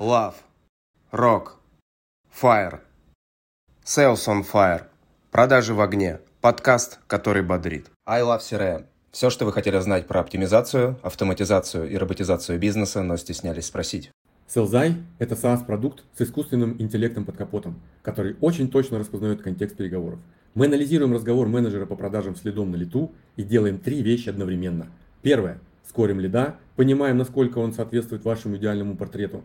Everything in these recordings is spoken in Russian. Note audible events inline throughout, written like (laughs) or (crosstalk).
Love. Rock. Fire. Sales on Fire. Продажи в огне. Подкаст, который бодрит. I Love CRM. Все, что вы хотели знать про оптимизацию, автоматизацию и роботизацию бизнеса, но стеснялись спросить. Селзай – это SaaS-продукт с искусственным интеллектом под капотом, который очень точно распознает контекст переговоров. Мы анализируем разговор менеджера по продажам следом на лету и делаем три вещи одновременно. Первое – скорим лида, понимаем, насколько он соответствует вашему идеальному портрету.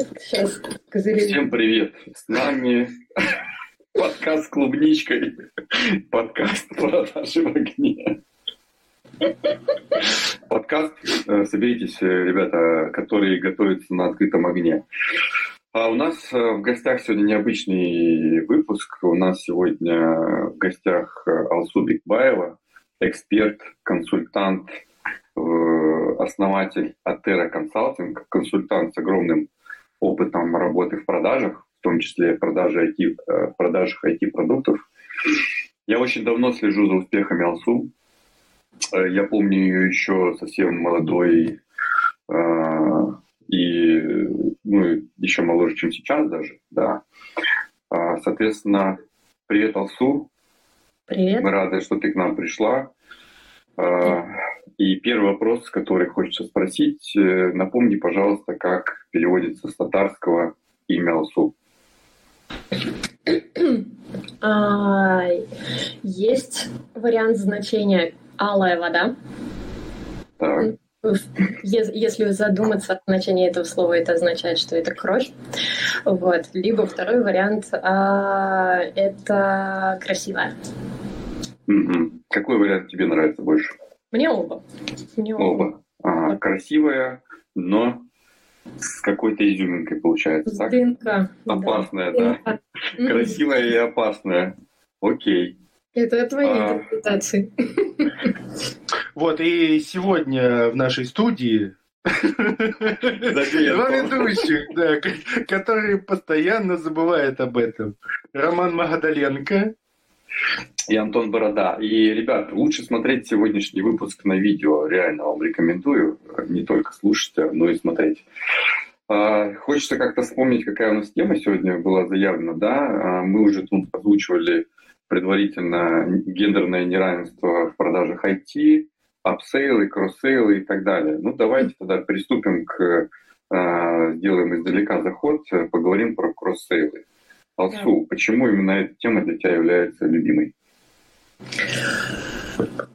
Сейчас козырей. Всем привет! С нами подкаст с клубничкой, подкаст продажи в огне. Подкаст, э, соберитесь, э, ребята, которые готовятся на открытом огне. А у нас э, в гостях сегодня необычный выпуск. У нас сегодня в гостях Алсу Бекбаева, эксперт, консультант, основатель Атера Консалтинг, консультант с огромным опытом работы в продажах, в том числе продажи IT, э, в продажах IT-продуктов. Я очень давно слежу за успехами Алсу. Э, я помню ее еще совсем молодой э, и ну, еще моложе, чем сейчас даже, да. Соответственно, привет, Алсу. Привет. Мы рады, что ты к нам пришла. И первый вопрос, который хочется спросить, напомни, пожалуйста, как переводится с татарского имя Алсу. (clears throat) А, есть вариант значения алая вода. Так. Если задуматься о значении этого слова, это означает, что это кровь. Вот. Либо второй вариант а, это красивая. Какой вариант тебе нравится больше? Мне оба. Мне оба. оба. Ага, красивая, но с какой-то изюминкой получается, так? Дынка. Опасная, да. да. (laughs) Красивая и опасная. Окей. Это твои а... интерпретации. (laughs) Вот, и сегодня в нашей студии Два ведущих, да, который постоянно забывает об этом. Роман Магадаленко и Антон Борода. И, ребят, лучше смотреть сегодняшний выпуск на видео. Реально вам рекомендую. Не только слушать, но и смотреть. А, хочется как-то вспомнить, какая у нас тема сегодня была заявлена. Да? А, мы уже тут озвучивали предварительно гендерное неравенство в продажах IT, апсейлы, кросс-сейлы и так далее. Ну, давайте тогда приступим к а, сделаем издалека заход, поговорим про кросс-сейлы. Алсу, почему именно эта тема для тебя является любимой?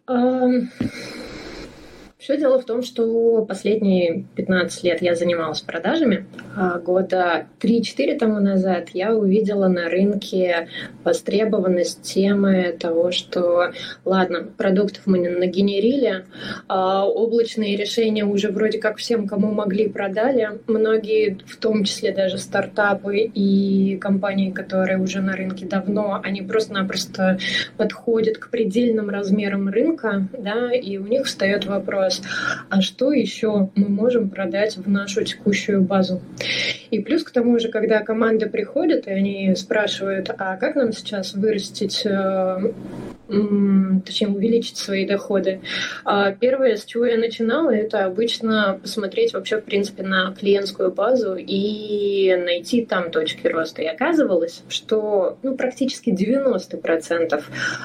Um... Все дело в том, что последние 15 лет я занималась продажами. А года 3-4 тому назад я увидела на рынке востребованность темы того, что, ладно, продуктов мы нагенерили, а облачные решения уже вроде как всем, кому могли, продали. Многие, в том числе даже стартапы и компании, которые уже на рынке давно, они просто-напросто подходят к предельным размерам рынка, да, и у них встает вопрос, вопрос, а что еще мы можем продать в нашу текущую базу? И плюс к тому же, когда команда приходит, и они спрашивают, а как нам сейчас вырастить э, точнее, увеличить свои доходы. А первое, с чего я начинала, это обычно посмотреть вообще, в принципе, на клиентскую базу и найти там точки роста. И оказывалось, что ну, практически 90%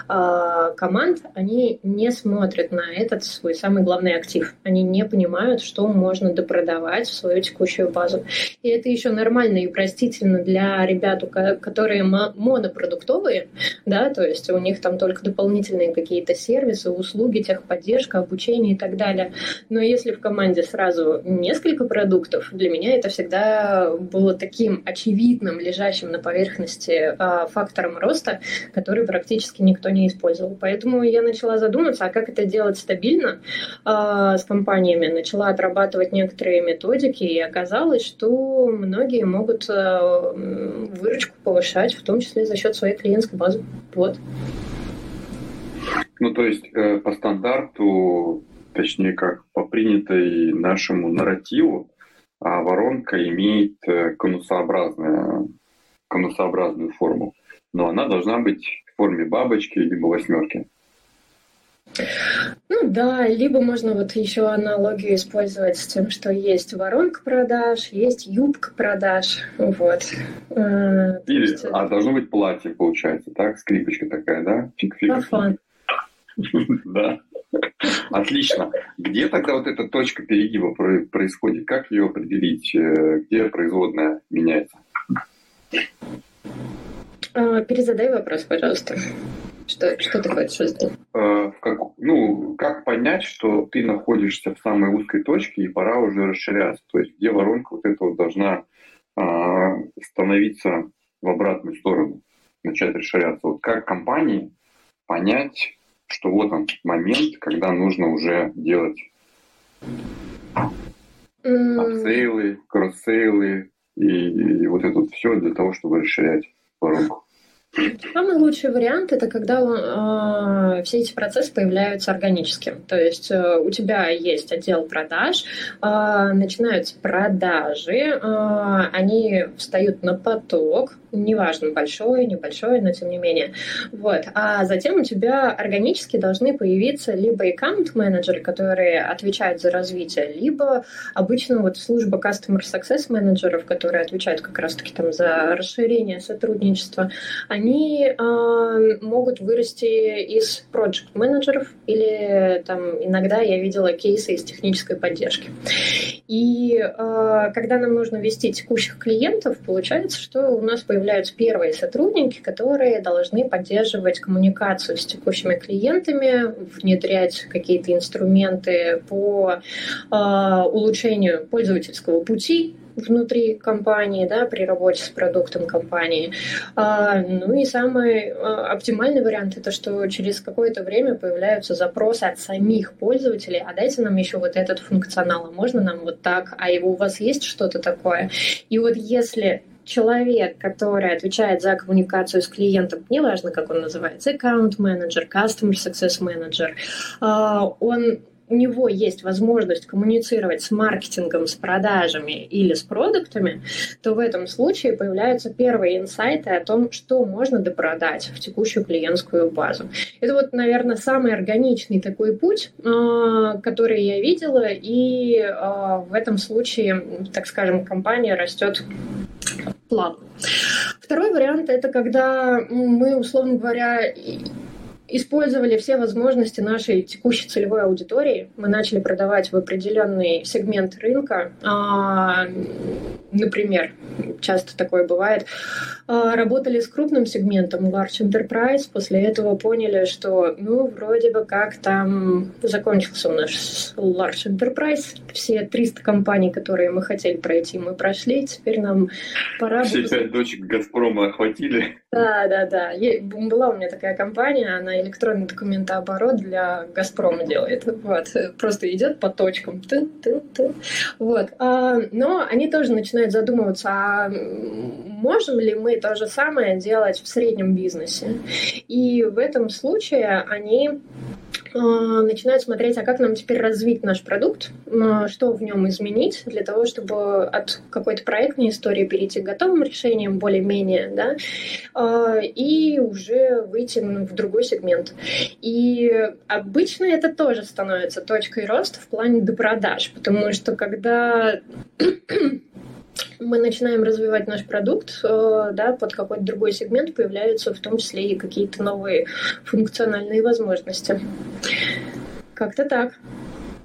а, команд, они не смотрят на этот свой самый главный актив. Они не понимают, что можно допродавать в свою текущую базу. И это еще нормально и простительно для ребят, которые монопродуктовые, да, то есть у них там только дополнительные какие какие-то сервисы, услуги, техподдержка, обучение и так далее. Но если в команде сразу несколько продуктов, для меня это всегда было таким очевидным, лежащим на поверхности а, фактором роста, который практически никто не использовал. Поэтому я начала задуматься, а как это делать стабильно а, с компаниями, начала отрабатывать некоторые методики, и оказалось, что многие могут а, выручку повышать, в том числе за счет своей клиентской базы. Вот. Ну, то есть э, по стандарту, точнее, как по принятой нашему нарративу, а воронка имеет э, конусообразную, конусообразную форму. Но она должна быть в форме бабочки либо восьмерки. Ну да, либо можно вот еще аналогию использовать с тем, что есть воронка продаж, есть юбка продаж, вот. Э, Или, есть... а должно быть платье, получается, так? Скрипочка такая, да? Фиг-фиг. (laughs) Да. Отлично. Где тогда вот эта точка перегиба происходит? Как ее определить? Э, где производная меняется? А, перезадай вопрос, пожалуйста. Что, что ты хочешь узнать? Э, как, ну, как понять, что ты находишься в самой узкой точке и пора уже расширяться? То есть где воронка вот эта вот должна а, становиться в обратную сторону, начать расширяться? Вот как компании понять, что вот он момент, когда нужно уже делать апсейлы, кроссейлы и, и вот это вот все для того, чтобы расширять por un Самый лучший вариант это когда э, все эти процессы появляются органически. То есть э, у тебя есть отдел продаж, э, начинаются продажи, э, они встают на поток, неважно, большой, небольшой, но тем не менее. Вот. А затем у тебя органически должны появиться либо аккаунт-менеджеры, которые отвечают за развитие, либо обычно вот служба Customer Success менеджеров, которые отвечают как раз-таки там за расширение сотрудничества, они э, могут вырасти из project менеджеров или там иногда я видела кейсы из технической поддержки. И э, когда нам нужно вести текущих клиентов, получается, что у нас появляются первые сотрудники, которые должны поддерживать коммуникацию с текущими клиентами, внедрять какие-то инструменты по э, улучшению пользовательского пути внутри компании, да, при работе с продуктом компании. А, ну и самый а, оптимальный вариант это, что через какое-то время появляются запросы от самих пользователей, а дайте нам еще вот этот функционал, а можно нам вот так, а его у вас есть что-то такое? И вот если человек, который отвечает за коммуникацию с клиентом, неважно, как он называется, аккаунт-менеджер, customer success manager, а, он у него есть возможность коммуницировать с маркетингом, с продажами или с продуктами, то в этом случае появляются первые инсайты о том, что можно допродать в текущую клиентскую базу. Это вот, наверное, самый органичный такой путь, а, который я видела, и а, в этом случае, так скажем, компания растет план. Второй вариант – это когда мы, условно говоря, использовали все возможности нашей текущей целевой аудитории. Мы начали продавать в определенный сегмент рынка. А, например, часто такое бывает. А, работали с крупным сегментом Large Enterprise. После этого поняли, что, ну, вроде бы как там закончился у нас Large Enterprise. Все 300 компаний, которые мы хотели пройти, мы прошли. Теперь нам пора... Все пять дочек Газпрома охватили. Да, да, да. Была у меня такая компания, она электронный документооборот для Газпрома делает. Вот. Просто идет по точкам. Ты, ты, ты. Вот. А, но они тоже начинают задумываться, а можем ли мы то же самое делать в среднем бизнесе? И в этом случае они начинают смотреть, а как нам теперь развить наш продукт, а, что в нем изменить для того, чтобы от какой-то проектной истории перейти к готовым решениям более-менее, да, а, и уже выйти в другой сегмент. И обычно это тоже становится точкой роста в плане допродаж, потому что когда мы начинаем развивать наш продукт, э, да, под какой-то другой сегмент появляются в том числе и какие-то новые функциональные возможности. Как-то так.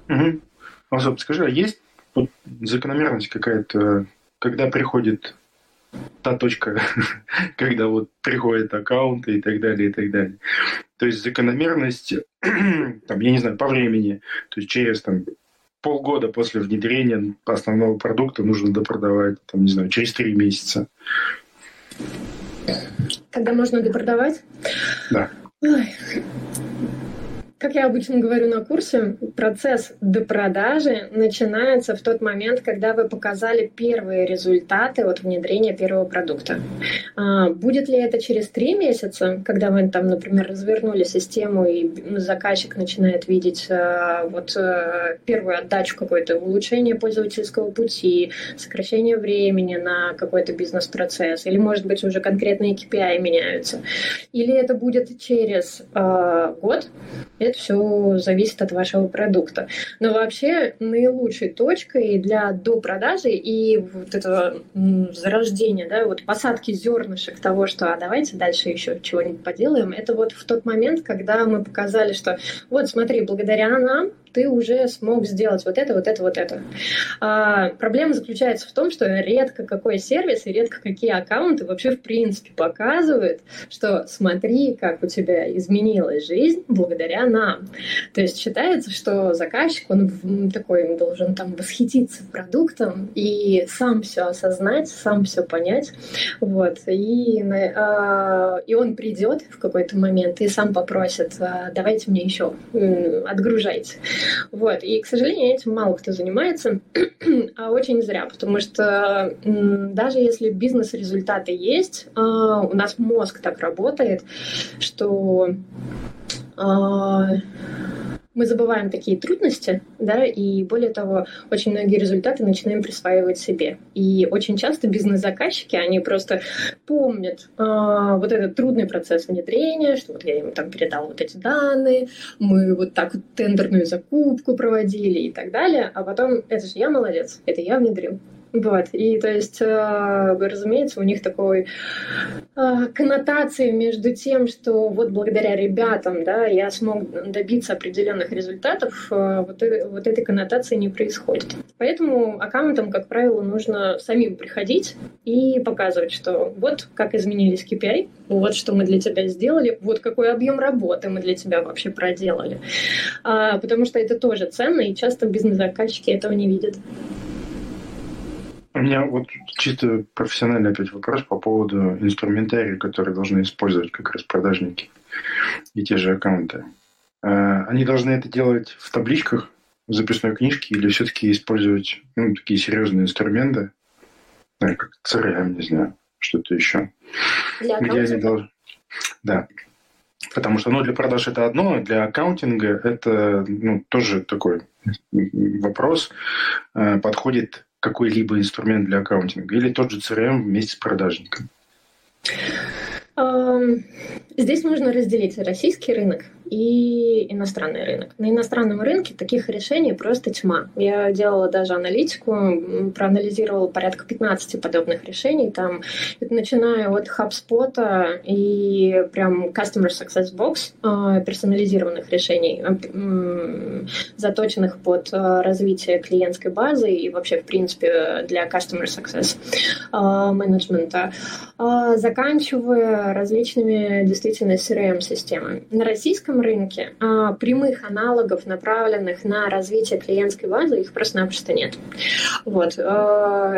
Угу. Алсоп, скажи, а есть вот закономерность какая-то, когда приходит та точка, (laughs) когда вот приходят аккаунты и так далее, и так далее. То есть закономерность, (clears throat) там, я не знаю, по времени, то есть через там, полгода после внедрения основного продукта нужно допродавать, там, не знаю, через три месяца. Когда можно допродавать? Да. Ой. Как я обычно говорю на курсе, процесс допродажи начинается в тот момент, когда вы показали первые результаты от внедрения первого продукта. А, будет ли это через три месяца, когда вы там, например, развернули систему и заказчик начинает видеть а, вот а, первую отдачу какой-то, улучшение пользовательского пути, сокращение времени на какой-то бизнес-процесс, или, может быть, уже конкретные KPI меняются. Или это будет через год, это все зависит от вашего продукта. Но вообще наилучшей точкой для допродажи и вот этого зарождения, да, вот посадки зернышек того, что а давайте дальше еще чего-нибудь поделаем, это вот в тот момент, когда мы показали, что вот смотри, благодаря нам ты уже смог сделать вот это, вот это, вот это. А, проблема заключается в том, что редко какой сервис и редко какие аккаунты вообще в принципе показывают, что смотри, как у тебя изменилась жизнь благодаря нам. То есть считается, что заказчик, он такой должен там восхититься продуктом и сам все осознать, сам все понять. Вот. И, а, и он придет в какой-то момент и сам попросит, «А, давайте мне еще, отгружайте. Вот. И, к сожалению, этим мало кто занимается, (clears throat) а очень зря, потому что даже если бизнес-результаты есть, а, у нас мозг так работает, что а, мы забываем такие трудности, да, и более того, очень многие результаты начинаем присваивать себе. И очень часто бизнес-заказчики, они просто помнят э, вот этот трудный процесс внедрения, что вот я им там передал вот эти данные, мы вот так вот тендерную закупку проводили и так далее, а потом, это же я молодец, это я внедрил. Вот. И то есть, э, разумеется, у них такой э, коннотации между тем, что вот благодаря ребятам, да, я смог добиться определенных результатов, э, вот, вот этой коннотации не происходит. Поэтому аккаунтам, как правило, нужно самим приходить и показывать, что вот как изменились KPI, вот что мы для тебя сделали, вот какой объем работы мы для тебя вообще проделали. А, потому что это тоже ценно, и часто бизнес-заказчики этого не видят. У меня вот чисто профессиональный опять вопрос по поводу инструментария, который должны использовать как раз продажники и те же аккаунты. А, они должны это делать в табличках, в записной книжке или все-таки использовать ну, такие серьезные инструменты, как CRM, не знаю, что-то еще. Для где они должны... Да. Потому что ну, для продаж это одно, для аккаунтинга это ну, тоже такой вопрос. А, подходит какой-либо инструмент для аккаунтинга или тот же CRM вместе с продажником? Здесь нужно разделить российский рынок и иностранный рынок. На иностранном рынке таких решений просто тьма. Я делала даже аналитику, проанализировала порядка 15 подобных решений. Там, начиная от HubSpot и прям Customer Success Box, а, персонализированных решений, а, заточенных под а, развитие клиентской базы и вообще, в принципе, для Customer Success менеджмента, заканчивая различными действительно CRM-системами. На российском российском рынке а, прямых аналогов, направленных на развитие клиентской базы, их просто-напросто нет. Вот. А,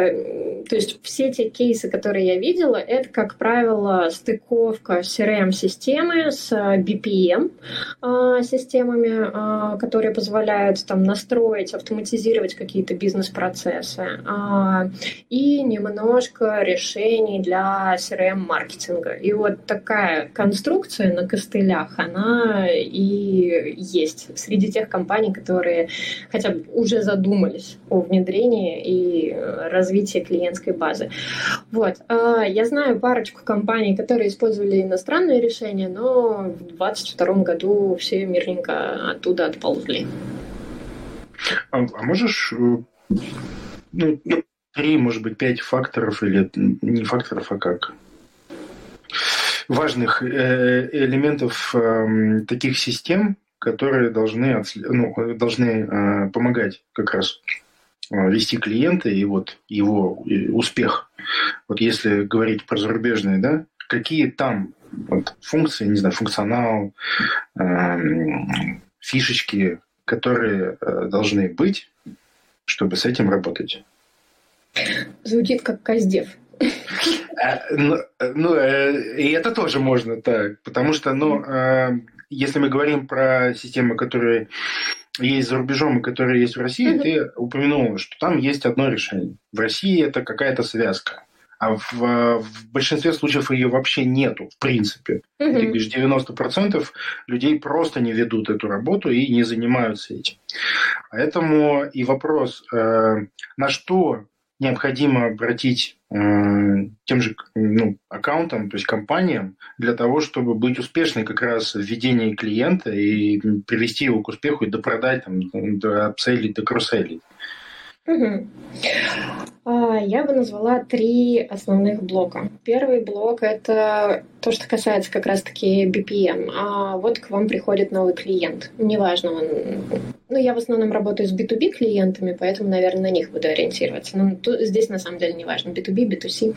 то есть все те кейсы, которые я видела, это, как правило, стыковка CRM-системы с а, системами, а, которые позволяют там настроить, автоматизировать какие-то бизнес-процессы и немножко решений для CRM-маркетинга. И вот такая конструкция на костылях, она и есть среди тех компаний, которые хотя бы уже задумались о внедрении и развитии клиентской базы. Вот. А, я знаю парочку компаний, которые использовали иностранные решения, но в 2022 году все мирненько оттуда отползли. А, а можешь э, ну, три, может быть, пять факторов или не факторов, а как важных э, элементов эм, таких систем, которые должны, ну, должны э, помогать как раз вести клиента и вот его успех. Вот если говорить про зарубежные, да, какие там вот функции, не знаю, функционал, э, фишечки, которые э, должны быть, чтобы с этим работать. Звучит как Каздев. Э, ну, э, ну и это тоже можно так, потому что, ну, если мы говорим про системы, которые есть за рубежом и которые есть в России, mm-hmm. ты упомянула, что там есть одно решение. В России это какая-то связка. А в, в большинстве случаев ее вообще нету, в принципе. Mm-hmm. Ты говоришь, 90% людей просто не ведут эту работу и не занимаются этим. Поэтому и вопрос, э, на что необходимо обратить э, тем же ну, аккаунтам, то есть компаниям, для того, чтобы быть успешной как раз в ведении клиента и привести его к успеху и допродать, там, до апселлить, до кросселлить. Угу. Я бы назвала три основных блока. Первый блок – это то, что касается как раз-таки BPM. А вот к вам приходит новый клиент. Неважно, он... Ну, я в основном работаю с B2B клиентами, поэтому, наверное, на них буду ориентироваться. Но тут, здесь на самом деле не важно, B2B, B2C.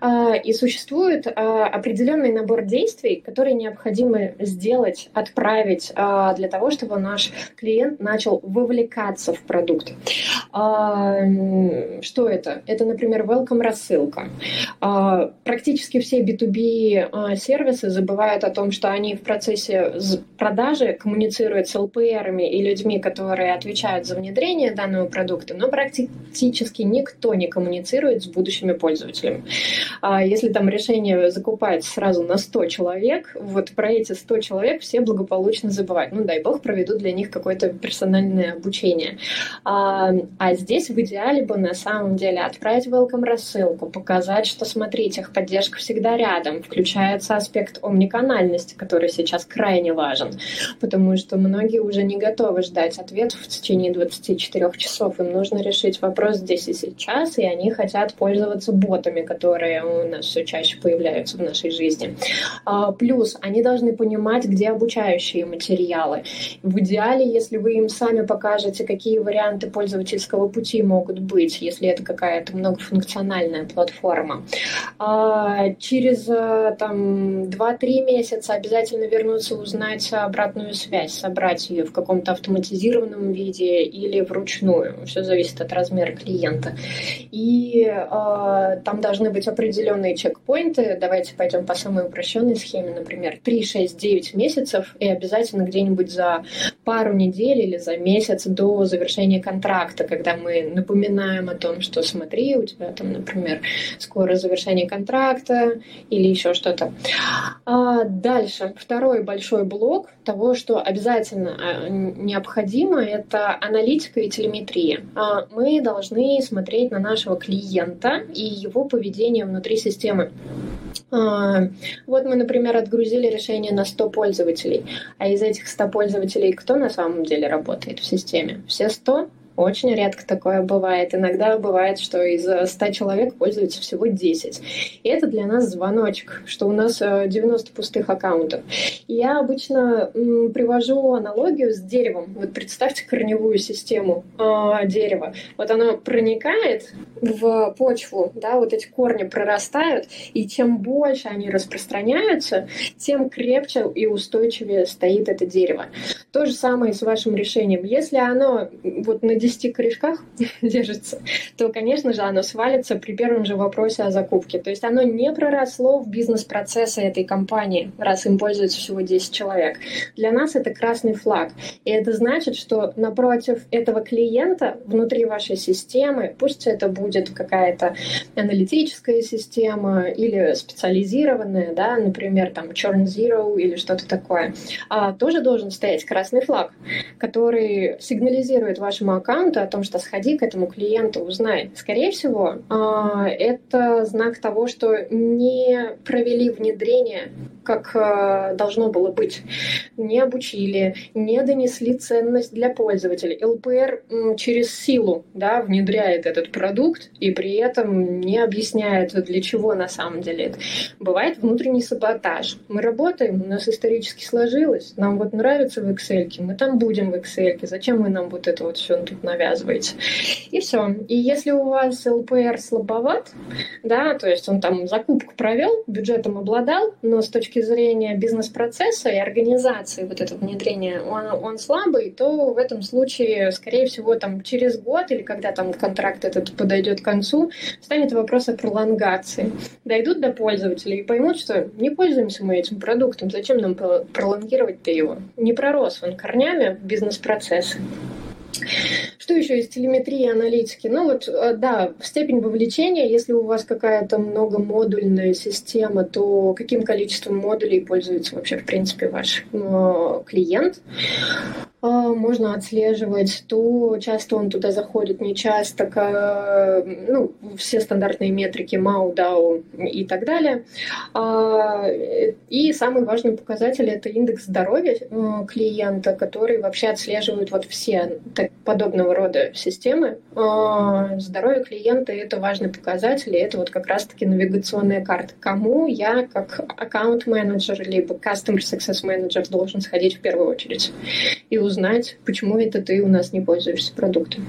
А, и существует а, определенный набор действий, которые необходимо сделать, отправить а, для того, чтобы наш клиент начал вовлекаться в продукт. Что это? Это, например, welcome рассылка. Практически все B2B сервисы забывают о том, что они в процессе продажи коммуницируют с ЛПРами и людьми, которые отвечают за внедрение данного продукта, но практически никто не коммуницирует с будущими пользователями. А если там решение закупать сразу на 100 человек, вот про эти 100 человек все благополучно забывают. Ну, дай бог, проведут для них какое-то персональное обучение. А, а здесь в идеале бы на самом деле отправить welcome рассылку, показать, что смотрите, их поддержка всегда рядом, включая появляется аспект омниканальности, который сейчас крайне важен, потому что многие уже не готовы ждать ответов в течение 24 часов. Им нужно решить вопрос здесь и сейчас, и они хотят пользоваться ботами, которые у нас все чаще появляются в нашей жизни. А, плюс они должны понимать, где обучающие материалы. В идеале, если вы им сами покажете, какие варианты пользовательского пути могут быть, если это какая-то многофункциональная платформа. А, через э, там 2-3 месяца обязательно вернуться, узнать обратную связь, собрать ее в каком-то автоматизированном виде или вручную. Все зависит от размера клиента. И э, там должны быть определенные чекпоинты. Давайте пойдем по самой упрощенной схеме, например, 3, 6, 9 месяцев и обязательно где-нибудь за пару недель или за месяц до завершения контракта, когда мы напоминаем о том, что смотри, у тебя там, например, скоро завершение контракта или еще что-то. А дальше, второй большой блок того, что обязательно а, необходимо, это аналитика и телеметрия. А, мы должны смотреть на нашего клиента и его поведение внутри системы. А, вот мы, например, отгрузили решение на 100 пользователей, а из этих 100 пользователей кто на самом деле работает в системе? Все 100? Очень редко такое бывает. Иногда бывает, что из 100 человек пользуется всего 10. И это для нас звоночек, что у нас 90 э, пустых аккаунтов. И я обычно привожу аналогию с деревом. Вот представьте корневую систему э, дерева. Вот оно проникает в почву, да, вот эти корни прорастают, и чем больше они распространяются, тем крепче и устойчивее стоит это дерево. То же самое с вашим решением. Если оно вот на 10 корешках (laughs) держится, то, конечно же, оно свалится при первом же вопросе о закупке. То есть оно не проросло в бизнес-процессы этой компании, раз им пользуется всего 10 человек. Для нас это красный флаг. И это значит, что напротив этого клиента внутри вашей системы, пусть это будет какая-то аналитическая система или специализированная, да, например, там Churn Zero или что-то такое, а, тоже должен стоять красный флаг, который сигнализирует вашему аккаунту, аккаунта о том, что сходи к этому клиенту, узнай. Скорее всего, а, это знак того, что не провели внедрение как э, должно было быть. Не обучили, не донесли ценность для пользователей. ЛПР через силу да, внедряет этот продукт и при этом не объясняет, для чего на самом деле это. Бывает внутренний саботаж. Мы работаем, у нас исторически сложилось, нам вот нравится в Excel, мы там будем в Excel, зачем вы нам вот это вот все тут навязываете? И все. И если у вас ЛПР слабоват, да, то есть он там закупку провел, бюджетом обладал, но с точки зрения бизнес-процесса и организации вот этого внедрения он, он слабый, то в этом случае, скорее всего, там через год или когда там контракт этот подойдет к концу, станет вопрос о пролонгации. Дойдут до пользователей и поймут, что не пользуемся мы этим продуктом, зачем нам пролонгировать-то его? Не пророс он корнями бизнес-процессы. Что еще из телеметрии и аналитики? Ну вот, э, да, степень вовлечения, если у вас какая-то многомодульная система, то каким количеством модулей пользуется вообще, в принципе, ваш э, клиент? А, можно отслеживать, то часто он туда заходит, не часто, ну, все стандартные метрики MAU, DAO и так далее. А, и самый важный показатель – это индекс здоровья э, клиента, который вообще отслеживает вот все подобного рода системы. А, здоровье клиента – это важный показатель, и это вот как раз-таки навигационная карта. Кому я, как аккаунт-менеджер, либо customer success manager должен сходить в первую очередь и узнать, узнать, почему это ты у нас не пользуешься продуктом.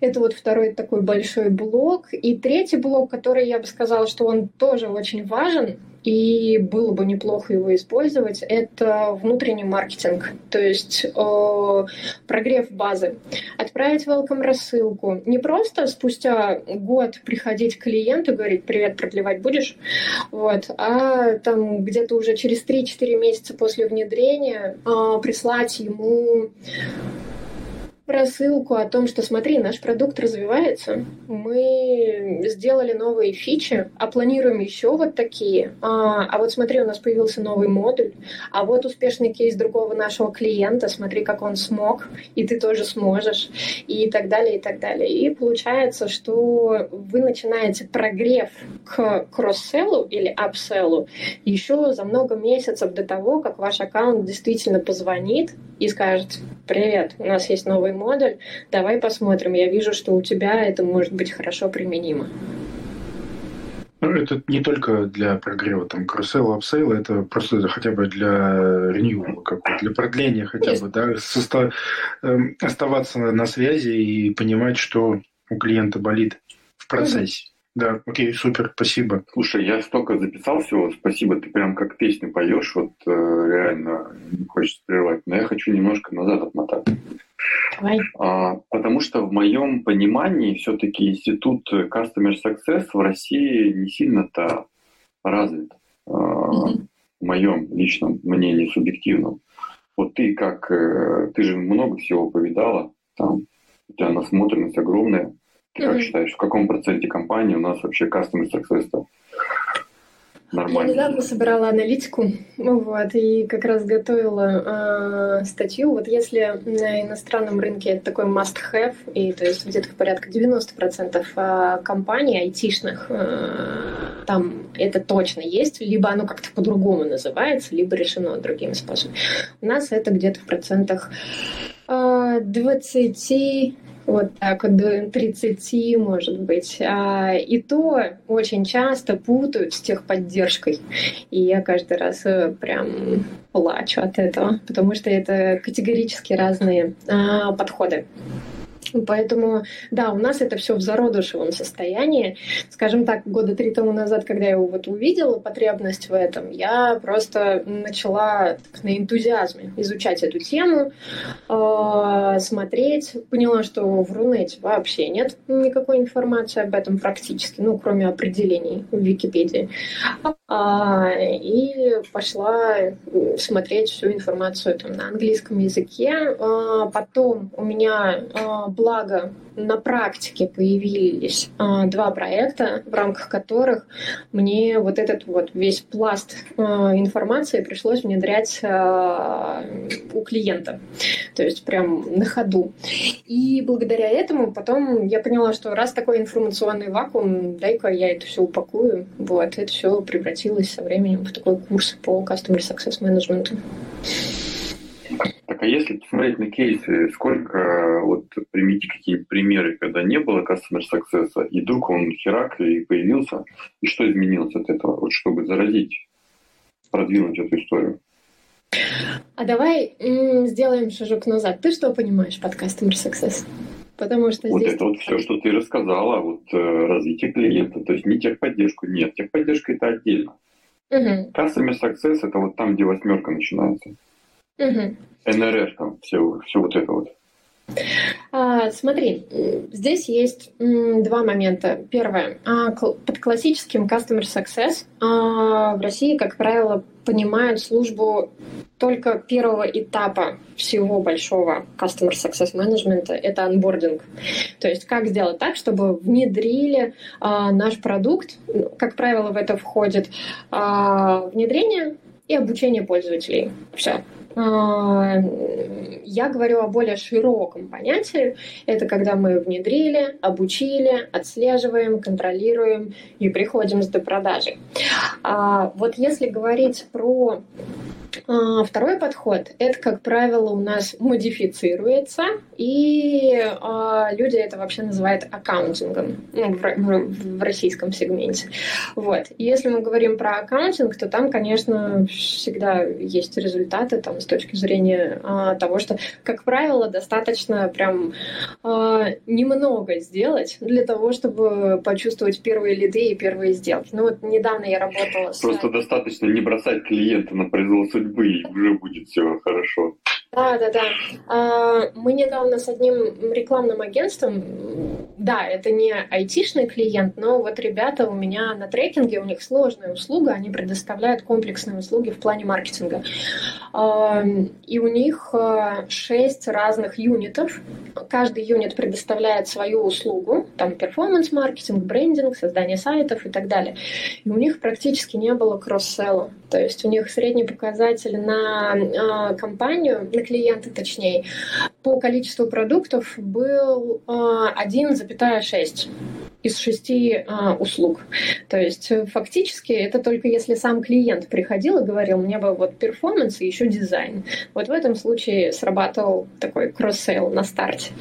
Это вот второй такой большой блок. И третий блок, который я бы сказала, что он тоже очень важен, и было бы неплохо его использовать, это внутренний маркетинг, то есть э, прогрев базы. Отправить welcome рассылку. Не просто спустя год приходить к клиенту говорить «Привет, продлевать будешь?», вот, а там где-то уже через 3-4 месяца после внедрения э, прислать ему рассылку о том, что смотри, наш продукт развивается, мы сделали новые фичи, а планируем еще вот такие. А, а вот смотри, у нас появился новый модуль, а вот успешный кейс другого нашего клиента, смотри, как он смог, и ты тоже сможешь, и так далее, и так далее. И получается, что вы начинаете прогрев к кросс-селлу или апселлу еще за много месяцев до того, как ваш аккаунт действительно позвонит и скажет, привет, у нас есть новый модуль, давай посмотрим, я вижу, что у тебя это может быть хорошо применимо. Ну, это не только для прогрева там кросс-сейла, апсейла, это просто хотя бы для renew, для продления хотя бы, да, состав, э, оставаться на связи и понимать, что у клиента болит в процессе. Да, окей, супер, спасибо. Слушай, я столько записал всего, спасибо, ты прям как песню поешь, вот э, реально не хочется прервать, но я хочу немножко назад отмотать. Давай. А, потому что в моем понимании все-таки институт Customer Success в России не сильно-то развит. А, mm-hmm. В моем личном мнении, субъективном. Вот ты как, э, ты же много всего повидала, там, у тебя насмотренность огромная. Mm-hmm. как считаешь, в каком проценте компании у нас вообще customer success -то? Нормально. Я недавно собирала аналитику, вот, и как раз готовила э, статью. Вот если на иностранном рынке это такой must-have, и то есть где-то порядка 90% а, компаний айтишных э, там это точно есть, либо оно как-то по-другому называется, либо решено другими способами. У нас это где-то в процентах э, 20 вот так вот до 30, может быть. А, и то очень часто путают с техподдержкой. И я каждый раз э, прям плачу от этого, потому что это категорически разные а, подходы. Поэтому, да, у нас это все в зародышевом состоянии. Скажем так, года три тому назад, когда я вот увидела потребность в этом, я просто начала так, на энтузиазме изучать эту тему, э, смотреть. Поняла, что в Рунете вообще нет никакой информации об этом практически, ну, кроме определений в Википедии. И пошла смотреть всю информацию там, на английском языке. А, потом у меня а, благо на практике появились а, два проекта, в рамках которых мне вот этот вот весь пласт а, информации пришлось внедрять а, у клиента. То есть прям на ходу. И благодаря этому потом я поняла, что раз такой информационный вакуум, дай-ка я это все упакую. Вот, это все превратилось со временем в такой курс по Customer Success Management. Так, а если посмотреть на кейсы, сколько, вот примите какие-нибудь примеры, когда не было Customer Success, и вдруг он херак и появился, и что изменилось от этого, вот чтобы заразить, продвинуть эту историю? А давай м- сделаем шажок назад. Ты что понимаешь под Customer Success? Потому что вот здесь... это вот все, что ты рассказала, вот э, развитие клиента, то есть не техподдержку, нет, техподдержка это отдельно. Угу. Customer Success это вот там, где восьмерка начинается. Угу. НРР там, все, все вот это вот. А, смотри, здесь есть два момента. Первое. А, под классическим Customer Success а, в России, как правило, понимают службу только первого этапа всего большого Customer Success Management – это анбординг. То есть как сделать так, чтобы внедрили наш продукт. Как правило, в это входит внедрение и обучение пользователей. Все. А, я говорю о более широком понятии. Это когда мы внедрили, обучили, отслеживаем, контролируем и приходим с до продажи. А, вот если говорить про второй подход – это, как правило, у нас модифицируется, и а, люди это вообще называют аккаунтингом ну, в, российском сегменте. Вот. Если мы говорим про аккаунтинг, то там, конечно, всегда есть результаты там, с точки зрения а, того, что, как правило, достаточно прям а, немного сделать для того, чтобы почувствовать первые лиды и первые сделки. Ну вот недавно я работала с... Просто достаточно не бросать клиента на произвол судьбы, и уже будет все хорошо. Да, да, да. А, мы недавно с одним рекламным агентством, да, это не айтишный клиент, но вот ребята у меня на трекинге, у них сложная услуга, они предоставляют комплексные услуги в плане маркетинга. А, и у них а, шесть разных юнитов. Каждый юнит предоставляет свою услугу, там перформанс-маркетинг, брендинг, создание сайтов и так далее. И у них практически не было кросс-сейла. То есть у них средний показатель на компанию на клиента точнее, по количеству продуктов был 1,6 из шести а, услуг. То есть э, фактически это только если сам клиент приходил и говорил, мне бы вот перформанс и еще дизайн. Вот в этом случае срабатывал такой кросс-сейл на старте.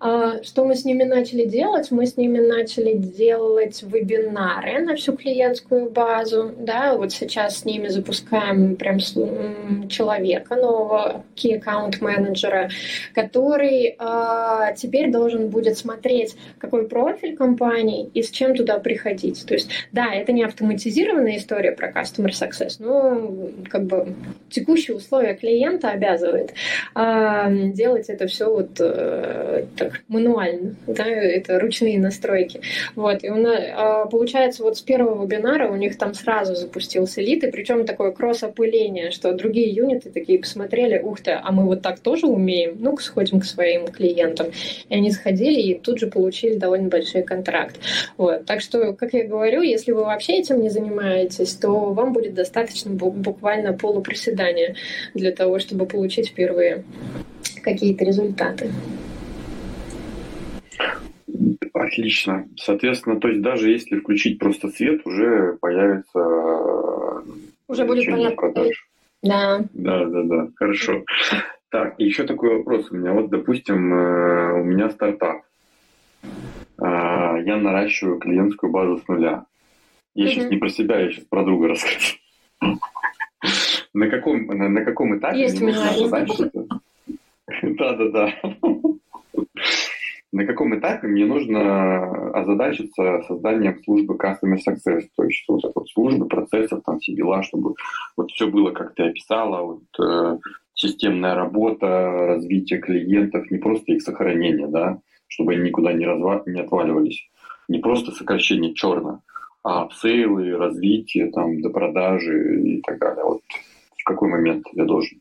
А, что мы с ними начали делать? Мы с ними начали делать вебинары на всю клиентскую базу. Да, вот сейчас с ними запускаем прям человека нового, key account менеджера, который а, теперь должен будет смотреть, какой профиль компании, компаний и с чем туда приходить. То есть, да, это не автоматизированная история про Customer Success, но как бы текущие условия клиента обязывают а, делать это все вот э, так мануально, да, это ручные настройки. Вот, и у нас, а, получается, вот с первого вебинара у них там сразу запустился лид, и причем такое кросс-опыление, что другие юниты такие посмотрели, ух ты, а мы вот так тоже умеем, ну-ка сходим к своим клиентам. И они сходили и тут же получили довольно большой контракт контакт. Вот. Так что, как я говорю, если вы вообще этим не занимаетесь, то вам будет достаточно буквально полуприседания для того, чтобы получить первые какие-то результаты. Отлично. Соответственно, то есть даже если включить просто свет, уже появится уже будет понятно. Продаж. Да. Да, да, да. Хорошо. Так, еще такой вопрос у меня. Вот, допустим, э, у меня стартап. А, я наращиваю клиентскую базу с нуля. Я сейчас не про себя, я сейчас про друга расскажу. На каком, на, на каком этапе Есть мне нужно Да, да, да. На каком этапе мне нужно озадачиться созданием службы Customer Success, то есть вот этой вот службы, процессов, там все дела, чтобы вот все было, как ты описала, вот, э, системная работа, развитие клиентов, не просто их сохранение, да, чтобы они никуда не, разва... не отваливались. Не просто сокращение черно, а сейлы, развитие, там, до продажи и так далее. Вот в какой момент я должен?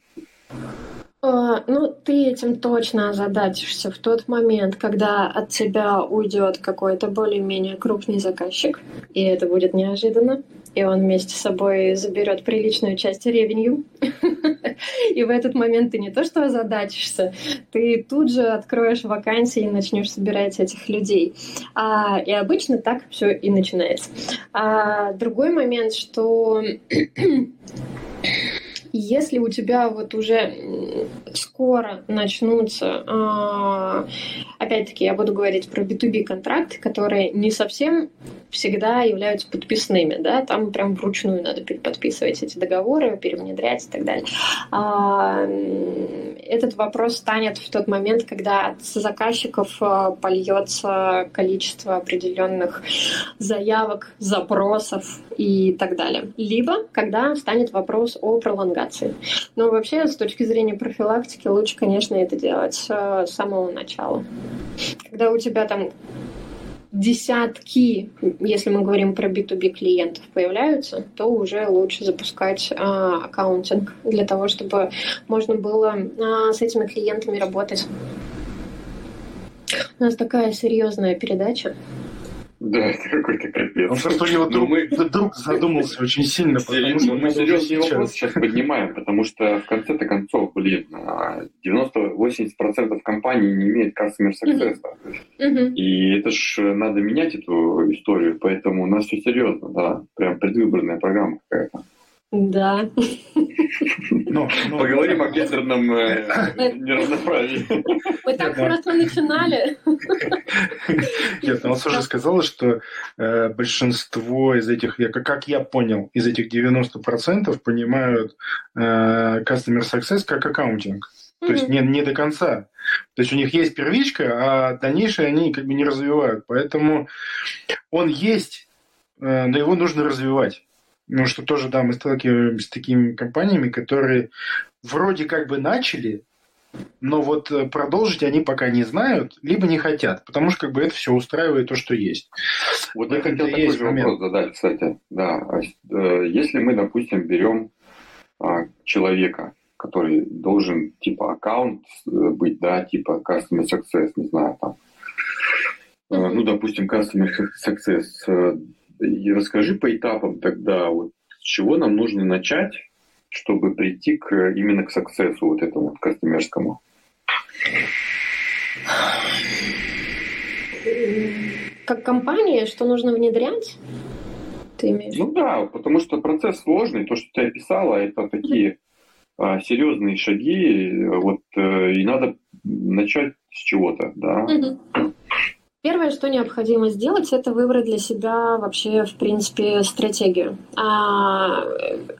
А, ну, ты этим точно озадачишься в тот момент, когда от тебя уйдет какой-то более-менее крупный заказчик, и это будет неожиданно, и он вместе с собой заберет приличную часть ревенью. (laughs) И в этот момент ты не то что озадачишься, ты тут же откроешь вакансии и начнешь собирать этих людей. А, и обычно так все и начинается. А другой момент, что (clears throat) если у тебя вот уже скоро начнутся, а, опять-таки, я буду говорить про B2B контракты, которые не совсем всегда являются подписными, да, там прям вручную надо подписывать эти договоры, перевнедрять и так далее. А, этот вопрос станет в тот момент, когда с заказчиков а, польется количество определенных заявок, запросов и так далее. Либо когда станет вопрос о пролонгации. Но вообще, с точки зрения профилактики, лучше, конечно, это делать с самого начала. Когда у тебя там десятки, если мы говорим про B2B клиентов, появляются, то уже лучше запускать а, аккаунтинг для того, чтобы можно было а, с этими клиентами работать. У нас такая серьезная передача. Да, это какой-то капец. Он просто у него Но мы... вдруг задумался очень сильно, потому что мы серьезный вопрос сейчас поднимаем, потому что в конце-то концов, блин, 90-80% компаний не имеет customer success. Мгм. И это ж надо менять эту историю, поэтому у нас все серьезно, да. Прям предвыборная программа какая-то. Да. Но- но- Поговорим о гендерном э, (laughs) неравноправии. Мы так да. просто начинали. Нет, но он тоже сказал, что э, большинство из этих, я, как, я понял, из этих 90% понимают э, Customer Success как аккаунтинг. То есть не, не до конца. То есть у них есть первичка, а дальнейшее они как бы не развивают. Поэтому он есть, э, но его нужно развивать. Потому что тоже, да, мы сталкиваемся с такими компаниями, которые вроде как бы начали, но вот э, продолжить они пока не знают, либо не хотят, потому что как бы это все устраивает то, что есть. Вот я Это хотел такой есть же момент. вопрос задать, кстати. Да, а э, если мы, допустим, берем а, человека, который должен типа аккаунт э, быть, да, типа customer success, не знаю, там. Ну, допустим, customer success. И расскажи по этапам тогда, вот с чего нам нужно начать, чтобы прийти к именно к success вот этому вот кастомерскому. Как компания, что нужно внедрять? Ты имеешь? Ну да, потому что процесс сложный, то, что ты описала, это такие а, серьезные шаги, вот э, и надо начать с чего-то, да. Мгм. Первое, что необходимо сделать, это выбрать для себя вообще, в принципе, стратегию. А,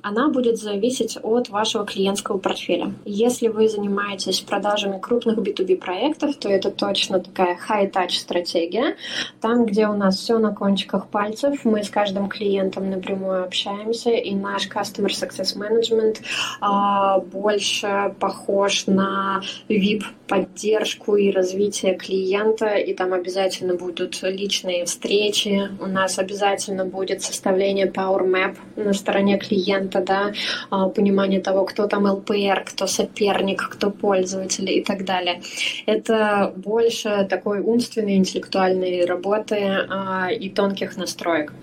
Она будет зависеть от вашего клиентского портфеля. Если вы занимаетесь продажами крупных B2B проектов, то это точно такая high-touch стратегия. Там, где у нас все на кончиках пальцев, мы с каждым клиентом напрямую общаемся, и наш Customer Success Management а, больше похож на VIP-поддержку и развитие клиента, и там обязательно будут личные встречи, у нас обязательно будет составление Power Map на стороне клиента, да, а, понимание того, кто там ЛПР, кто соперник, кто пользователь и так далее. Это больше такой умственной, интеллектуальной работы а, и тонких настроек.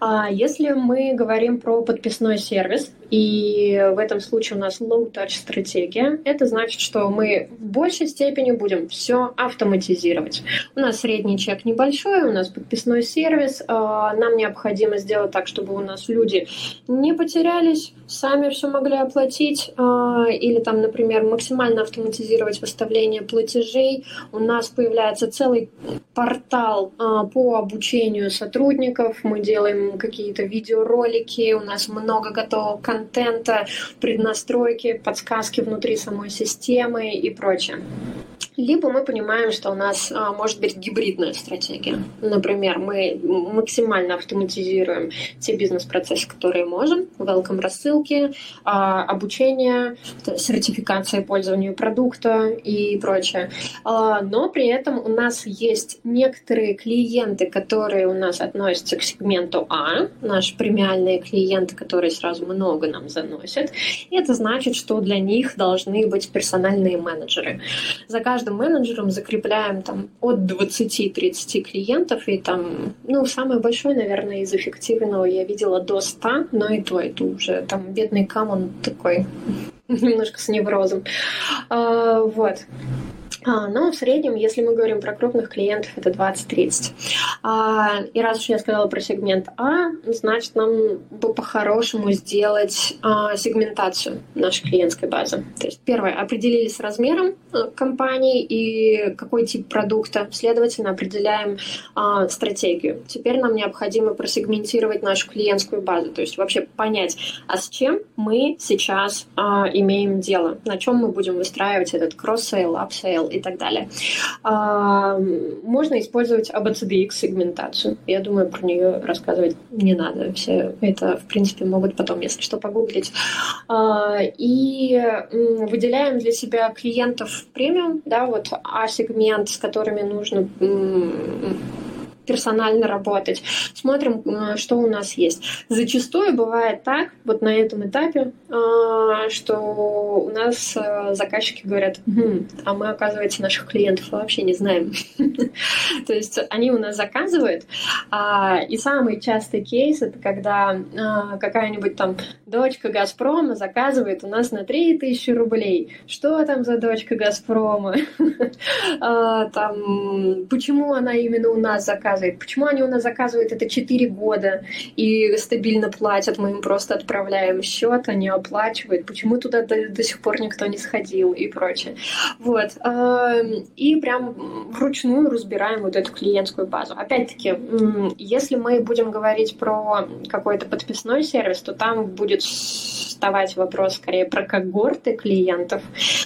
А Если мы говорим про подписной сервис, и в этом случае у нас low-touch стратегия, это значит, что мы в большей степени будем все автоматизировать. У нас средний чек небольшой, у нас подписной сервис, а, нам необходимо сделать так, чтобы у нас люди не потерялись, сами все могли оплатить, а, или там, например, максимально автоматизировать выставление платежей. У нас появляется целый портал а, по обучению сотрудников, мы делаем какие-то видеоролики, у нас много готового контента, преднастройки, подсказки внутри самой системы и прочее. Либо мы понимаем, что у нас а, может быть гибридная стратегия. Например, мы максимально автоматизируем те бизнес-процессы, которые можем, welcome рассылки, а, обучение, сертификация пользования продукта и прочее. А, но при этом у нас есть некоторые клиенты, которые у нас относятся к сегменту А, наши премиальные клиенты, которые сразу много нам заносят. И это значит, что для них должны быть персональные менеджеры. За каждым менеджером закрепляем там от 20-30 клиентов, и там, ну, самый большой, наверное, из эффективного я видела до 100, но и то, это уже там бедный кам, он такой (laughs) немножко с неврозом. А, вот. А, ну, в среднем, если мы говорим про крупных клиентов, это 20-30. А, и раз уж я сказала про сегмент А, значит, нам бы по-хорошему сделать а, сегментацию нашей клиентской базы. То есть, первое, определились с размером а, компании и какой тип продукта, следовательно, определяем а, стратегию. Теперь нам необходимо просегментировать нашу клиентскую базу, то есть вообще понять, а с чем мы сейчас а, имеем дело, на чем мы будем выстраивать этот кросс-сейл, апсейл и так далее. А, можно использовать ABCDX сегментацию. Я думаю, про нее рассказывать не надо. Все это, в принципе, могут потом, если что, погуглить. А, и выделяем для себя клиентов премиум, да, вот А-сегмент, с которыми нужно персонально работать. Смотрим, э, что у нас есть. Зачастую бывает так, вот на этом этапе, э, что у нас э, заказчики говорят, хм, а мы, оказывается, наших клиентов вообще не знаем. (laughs) То есть они у нас заказывают, а, и самый частый кейс это когда какая-нибудь там дочка Газпрома заказывает у нас на 3000 рублей. Что там за дочка Газпрома? (laughs) А, там, почему она именно у нас заказывает? Заказывает. Почему они у нас заказывают это 4 года и стабильно платят, мы им просто отправляем счет, они оплачивают. Почему туда до, до сих пор никто не сходил и прочее. Вот. Эм, и прям вручную разбираем вот эту клиентскую базу. Опять-таки, если мы будем говорить про какой-то подписной сервис, то там будет вставать вопрос скорее про когорты клиентов,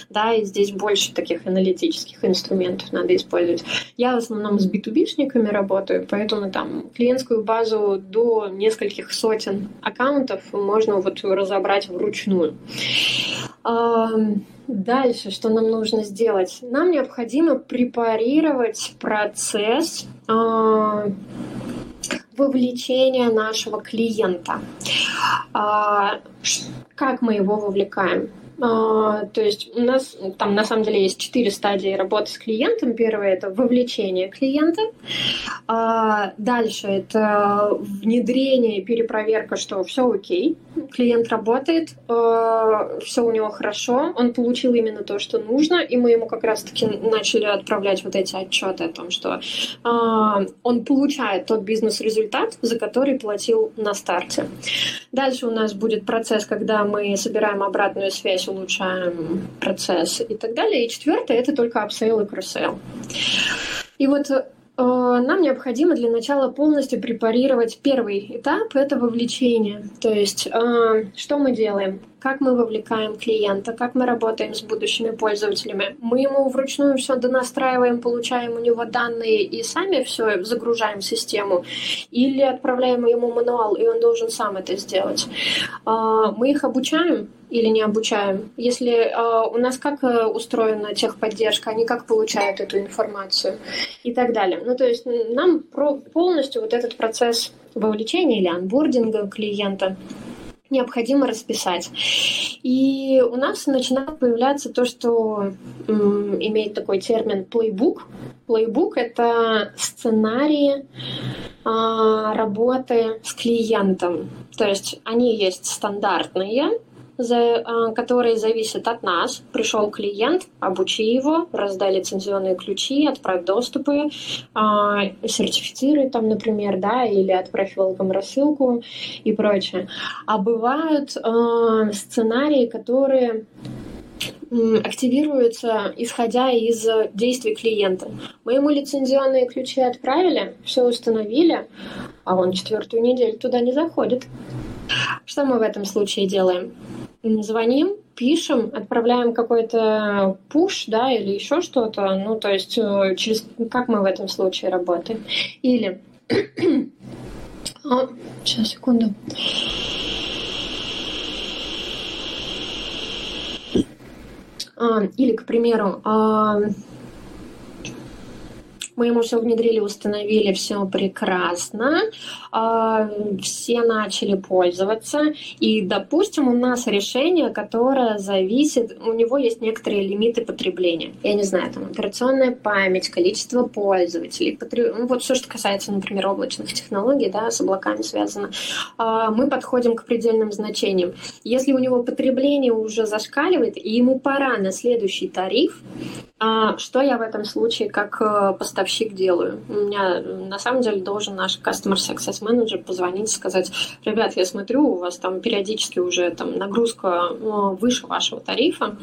да, и здесь больше таких аналитических инструментов надо использовать. Я в основном с B2B-шниками работаю, поэтому там клиентскую базу до нескольких сотен аккаунтов можно вот разобрать вручную. Дальше, что нам нужно сделать? Нам необходимо препарировать процесс а, вовлечения нашего клиента. А, как мы его вовлекаем? А, то есть у нас там на самом деле есть четыре стадии работы с клиентом. Первое это вовлечение клиента. А, дальше это внедрение перепроверка, что все окей, клиент работает, а, все у него хорошо, он получил именно то, что нужно, и мы ему как раз-таки начали отправлять вот эти отчеты о том, что он получает тот бизнес-результат, за который платил на старте. Дальше у нас будет процесс, когда мы собираем обратную связь улучшаем процесс и так далее. И четвертое – это только апсейл и кросс-сейл. И вот э, нам необходимо для начала полностью препарировать первый этап – это вовлечение. То есть, э, что мы делаем? как мы вовлекаем клиента, как мы работаем с будущими пользователями. Мы ему вручную все донастраиваем, получаем у него данные и сами все загружаем в систему, или отправляем ему мануал, и он должен сам это сделать. А, мы их обучаем, или не обучаем? Если э, у нас как э, устроена техподдержка, они как получают эту информацию и так далее. Ну, то есть нам про полностью вот этот процесс вовлечения или анбординга клиента необходимо расписать. И у нас начинает появляться то, что м, имеет такой термин плейбук. Плейбук — это сценарии а, работы с клиентом. То есть они есть стандартные, за, а, которые зависят от нас. Пришел клиент, обучи его, раздай лицензионные ключи, отправь доступы, а, сертифицируй там, например, да, или отправь welcome рассылку и прочее. А бывают а, сценарии, которые активируются, исходя из действий клиента. Мы ему лицензионные ключи отправили, все установили, а он четвертую неделю туда не заходит. Что мы в этом случае делаем? Звоним, пишем, отправляем какой-то пуш, да, или еще что-то. Ну, то есть, э, через как мы в этом случае работаем. Или... а, сейчас, секунду. А, или, к примеру, а, мы ему все внедрили, установили, все прекрасно. А, все начали пользоваться. И, допустим, у нас решение, которое зависит, у него есть некоторые лимиты потребления. Я не знаю, там операционная память, количество пользователей, потреб... ну, вот все, что касается, например, облачных технологий, да, с облаками связано. А, мы подходим к предельным значениям. Если у него потребление уже зашкаливает, и ему пора на следующий тариф, а, что я в этом случае как э, поставщик делаю? У меня на самом деле должен наш Customer Success Manager позвонить и сказать, ребят, я смотрю, у вас там периодически уже там нагрузка э, выше вашего тарифа,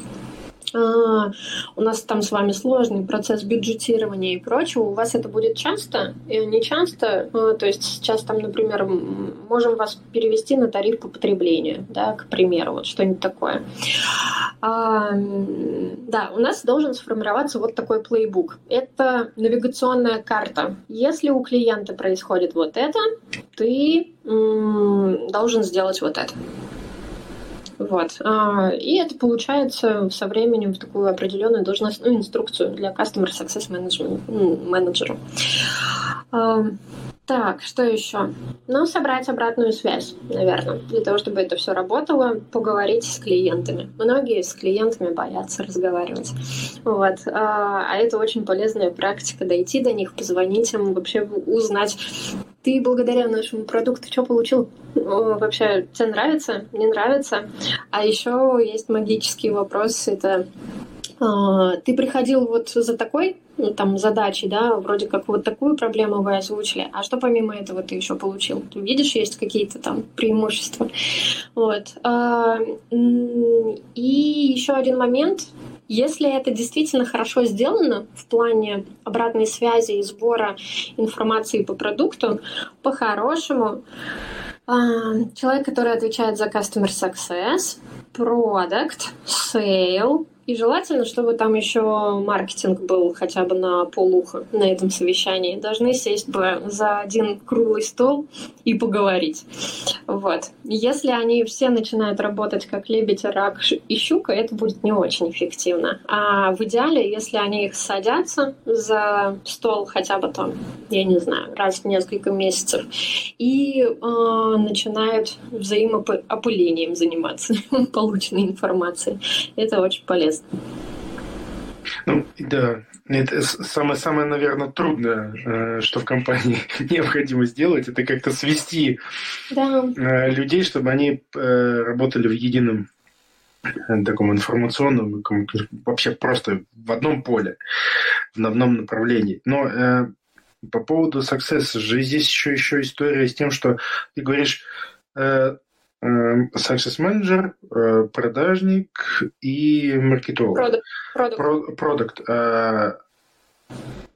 а, у нас там с вами сложный процесс бюджетирования и прочего, у вас это будет часто, не часто, а, то есть сейчас там, например, можем вас перевести на тариф по потреблению, да, к примеру, вот что-нибудь такое. А, да, у нас должен сформироваться вот такой плейбук. Это навигационная карта. Если у клиента происходит вот это, ты должен сделать вот это. Вот. А, и это получается со временем в такую определенную должностную инструкцию для Customer Success Management, менеджера. А, так, что еще? Ну, собрать обратную связь, наверное, для того, чтобы это все работало, поговорить с клиентами. Многие с клиентами боятся разговаривать. Вот. А, а это очень полезная практика, дойти до них, позвонить им, вообще узнать, ты благодаря нашему продукту что получил? Вообще, тебе нравится? Не нравится? А еще есть магический вопрос, это а, ты приходил вот за такой ну, там задачей, да, вроде как вот такую проблему вы озвучили, а что помимо этого ты еще получил? Ты видишь, есть какие-то там преимущества. Вот. А, и еще один момент. Если это действительно хорошо сделано в плане обратной связи и сбора информации по продукту, по-хорошему, а, человек, который отвечает за Customer Success, Product, Sale, и желательно, чтобы там еще маркетинг был хотя бы на полуха на этом совещании. Должны сесть бы за один круглый стол и поговорить. Вот. Если они все начинают работать как лебедь, рак и щука, это будет не очень эффективно. А в идеале, если они их садятся за стол хотя бы там, я не знаю, раз в несколько месяцев и э, начинают взаимоопылением заниматься (laughs) полученной информацией, это очень полезно полезно. Ну, да, это самое-самое, наверное, трудное, э, что в компании (laughs) необходимо сделать, это как-то свести да. Э, людей, чтобы они э, работали в едином таком информационном, вообще просто в одном поле, в одном направлении. Но по поводу success же здесь еще, еще история с тем, что ты говоришь, success менеджер, э, продажник и маркетолог. Продукт. Продукт. Э,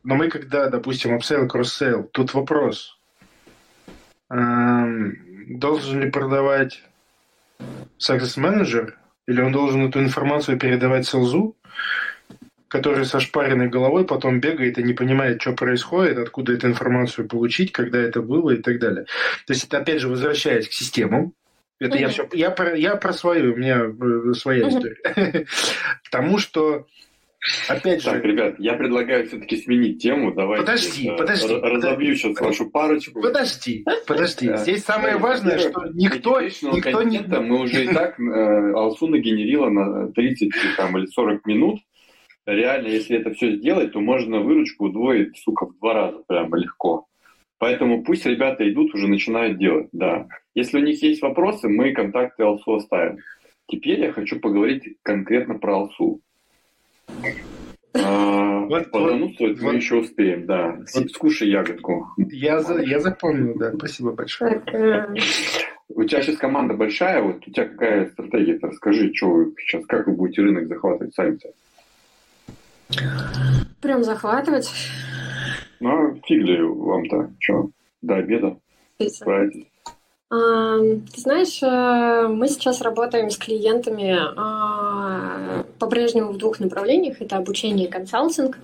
но мы когда, допустим, upsell, cross-sell, тут вопрос. Эм, должен ли продавать success менеджер или он должен эту информацию передавать селзу, который со шпаренной головой потом бегает и не понимает, что происходит, откуда эту информацию получить, когда это было и так далее. То есть это, опять же, возвращаясь к системам, это угу. я все, я про, я про свою, у меня э, своя угу. история. (laughs) Потому что Опять же... Так, ребят, я предлагаю все-таки сменить тему. Давайте подожди, подожди. Разобью сейчас вашу парочку. Подожди, подожди. Здесь самое важное, что никто, никто не... Мы уже и так э, Алсу нагенерила на 30 там, или 40 минут. Реально, если это все сделать, то можно выручку удвоить, сука, в два раза прямо легко. Поэтому пусть ребята идут, уже начинают делать, да. Если у них есть вопросы, мы контакты Алсу оставим. Теперь я хочу поговорить конкретно про Алсу. А, вот, Позанудствовать вот, мы еще успеем, да. Вот, Скушай ягодку. Я, за, я запомнил, да. Спасибо большое. У тебя сейчас команда большая, вот у тебя какая стратегия? Расскажи, что вы сейчас, как вы будете рынок захватывать сами-то? Прям захватывать? Ну, фиг ли вам-то, что, до обеда справитесь? Ты знаешь, э, мы сейчас работаем с клиентами а, по-прежнему в двух направлениях. Это обучение и консалтинг.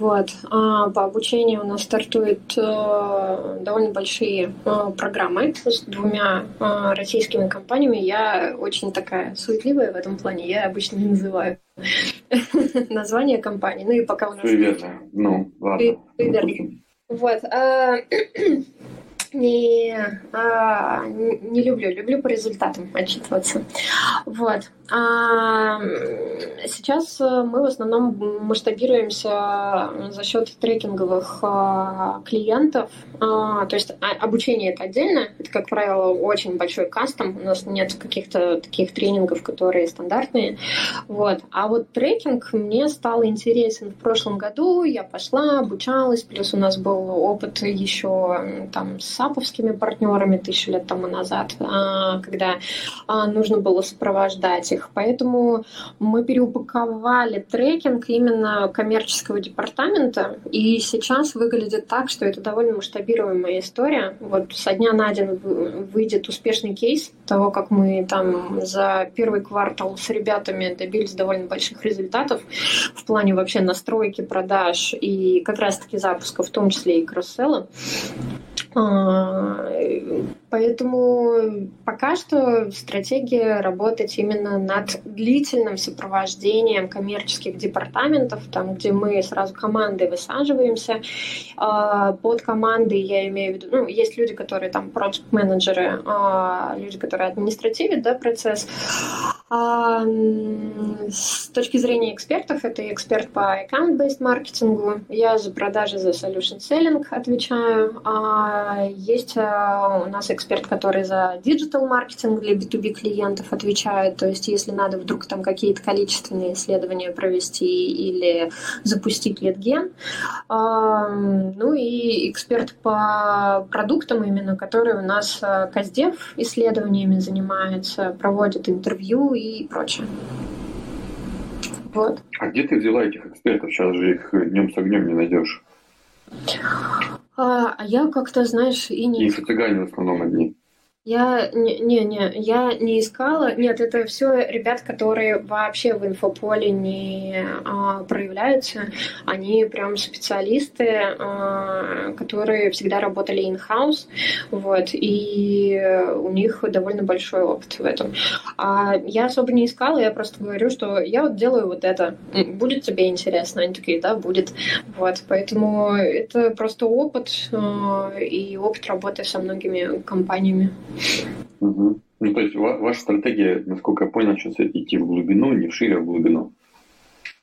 Вот. А, по обучению у нас стартуют э, довольно большие э, программы с двумя российскими компаниями. Я очень такая суетливая в этом плане. Я обычно не называю (laughs) название компании. Ну и пока у нас... Суеверно. Ну, ладно. Вот. (clears throat) Не, а, не люблю, люблю по результатам отчитываться. Вот. А сейчас э, мы в основном масштабируемся за счет трекинговых а, клиентов. А, то есть обучение это отдельно, это, как правило, очень большой кастом. У нас нет каких-то таких тренингов, которые стандартные. Вот. А вот трекинг мне стал интересен в прошлом году. Я пошла, обучалась, плюс у нас был опыт еще там с саповскими партнерами тысячу лет тому назад, когда нужно было сопровождать их. Поэтому мы переупаковали трекинг именно коммерческого департамента, и сейчас выглядит так, что это довольно масштабируемая история. Вот со дня на день выйдет успешный кейс того, как мы там за первый квартал с ребятами добились довольно больших результатов в плане вообще настройки продаж и как раз-таки запуска, в том числе и кросселла. А, поэтому пока что стратегия работать именно над длительным сопровождением коммерческих департаментов, там, где мы сразу командой высаживаемся. А, под командой я имею в виду, ну, есть люди, которые там проект-менеджеры, а, люди, которые административят да, процесс. С точки зрения экспертов, это эксперт по account-based маркетингу. Я за продажи, за solution selling отвечаю. Есть у нас эксперт, который за digital маркетинг для B2B клиентов отвечает. То есть, если надо вдруг там какие-то количественные исследования провести или запустить литген. Ну и эксперт по продуктам именно, который у нас э, Каздев исследованиями занимается, проводит интервью и прочее. Вот. А где ты взяла этих экспертов? Сейчас же их днем с огнем не найдешь. А, а я как-то, знаешь, и не... И цыгане в основном одни. Я не, не, не, я не искала. Нет, это все ребят, которые вообще в инфополе не а, проявляются. Они прям специалисты, а, которые всегда работали in-house, вот, и у них довольно большой опыт в этом. А я особо не искала, я просто говорю, что я вот делаю вот это. Будет тебе интересно? Они такие, да, будет. Вот, поэтому это просто опыт а, и опыт работы со многими компаниями. Угу. Ну, то есть ваша стратегия, насколько я понял, сейчас идти в глубину, не вширь, а в глубину.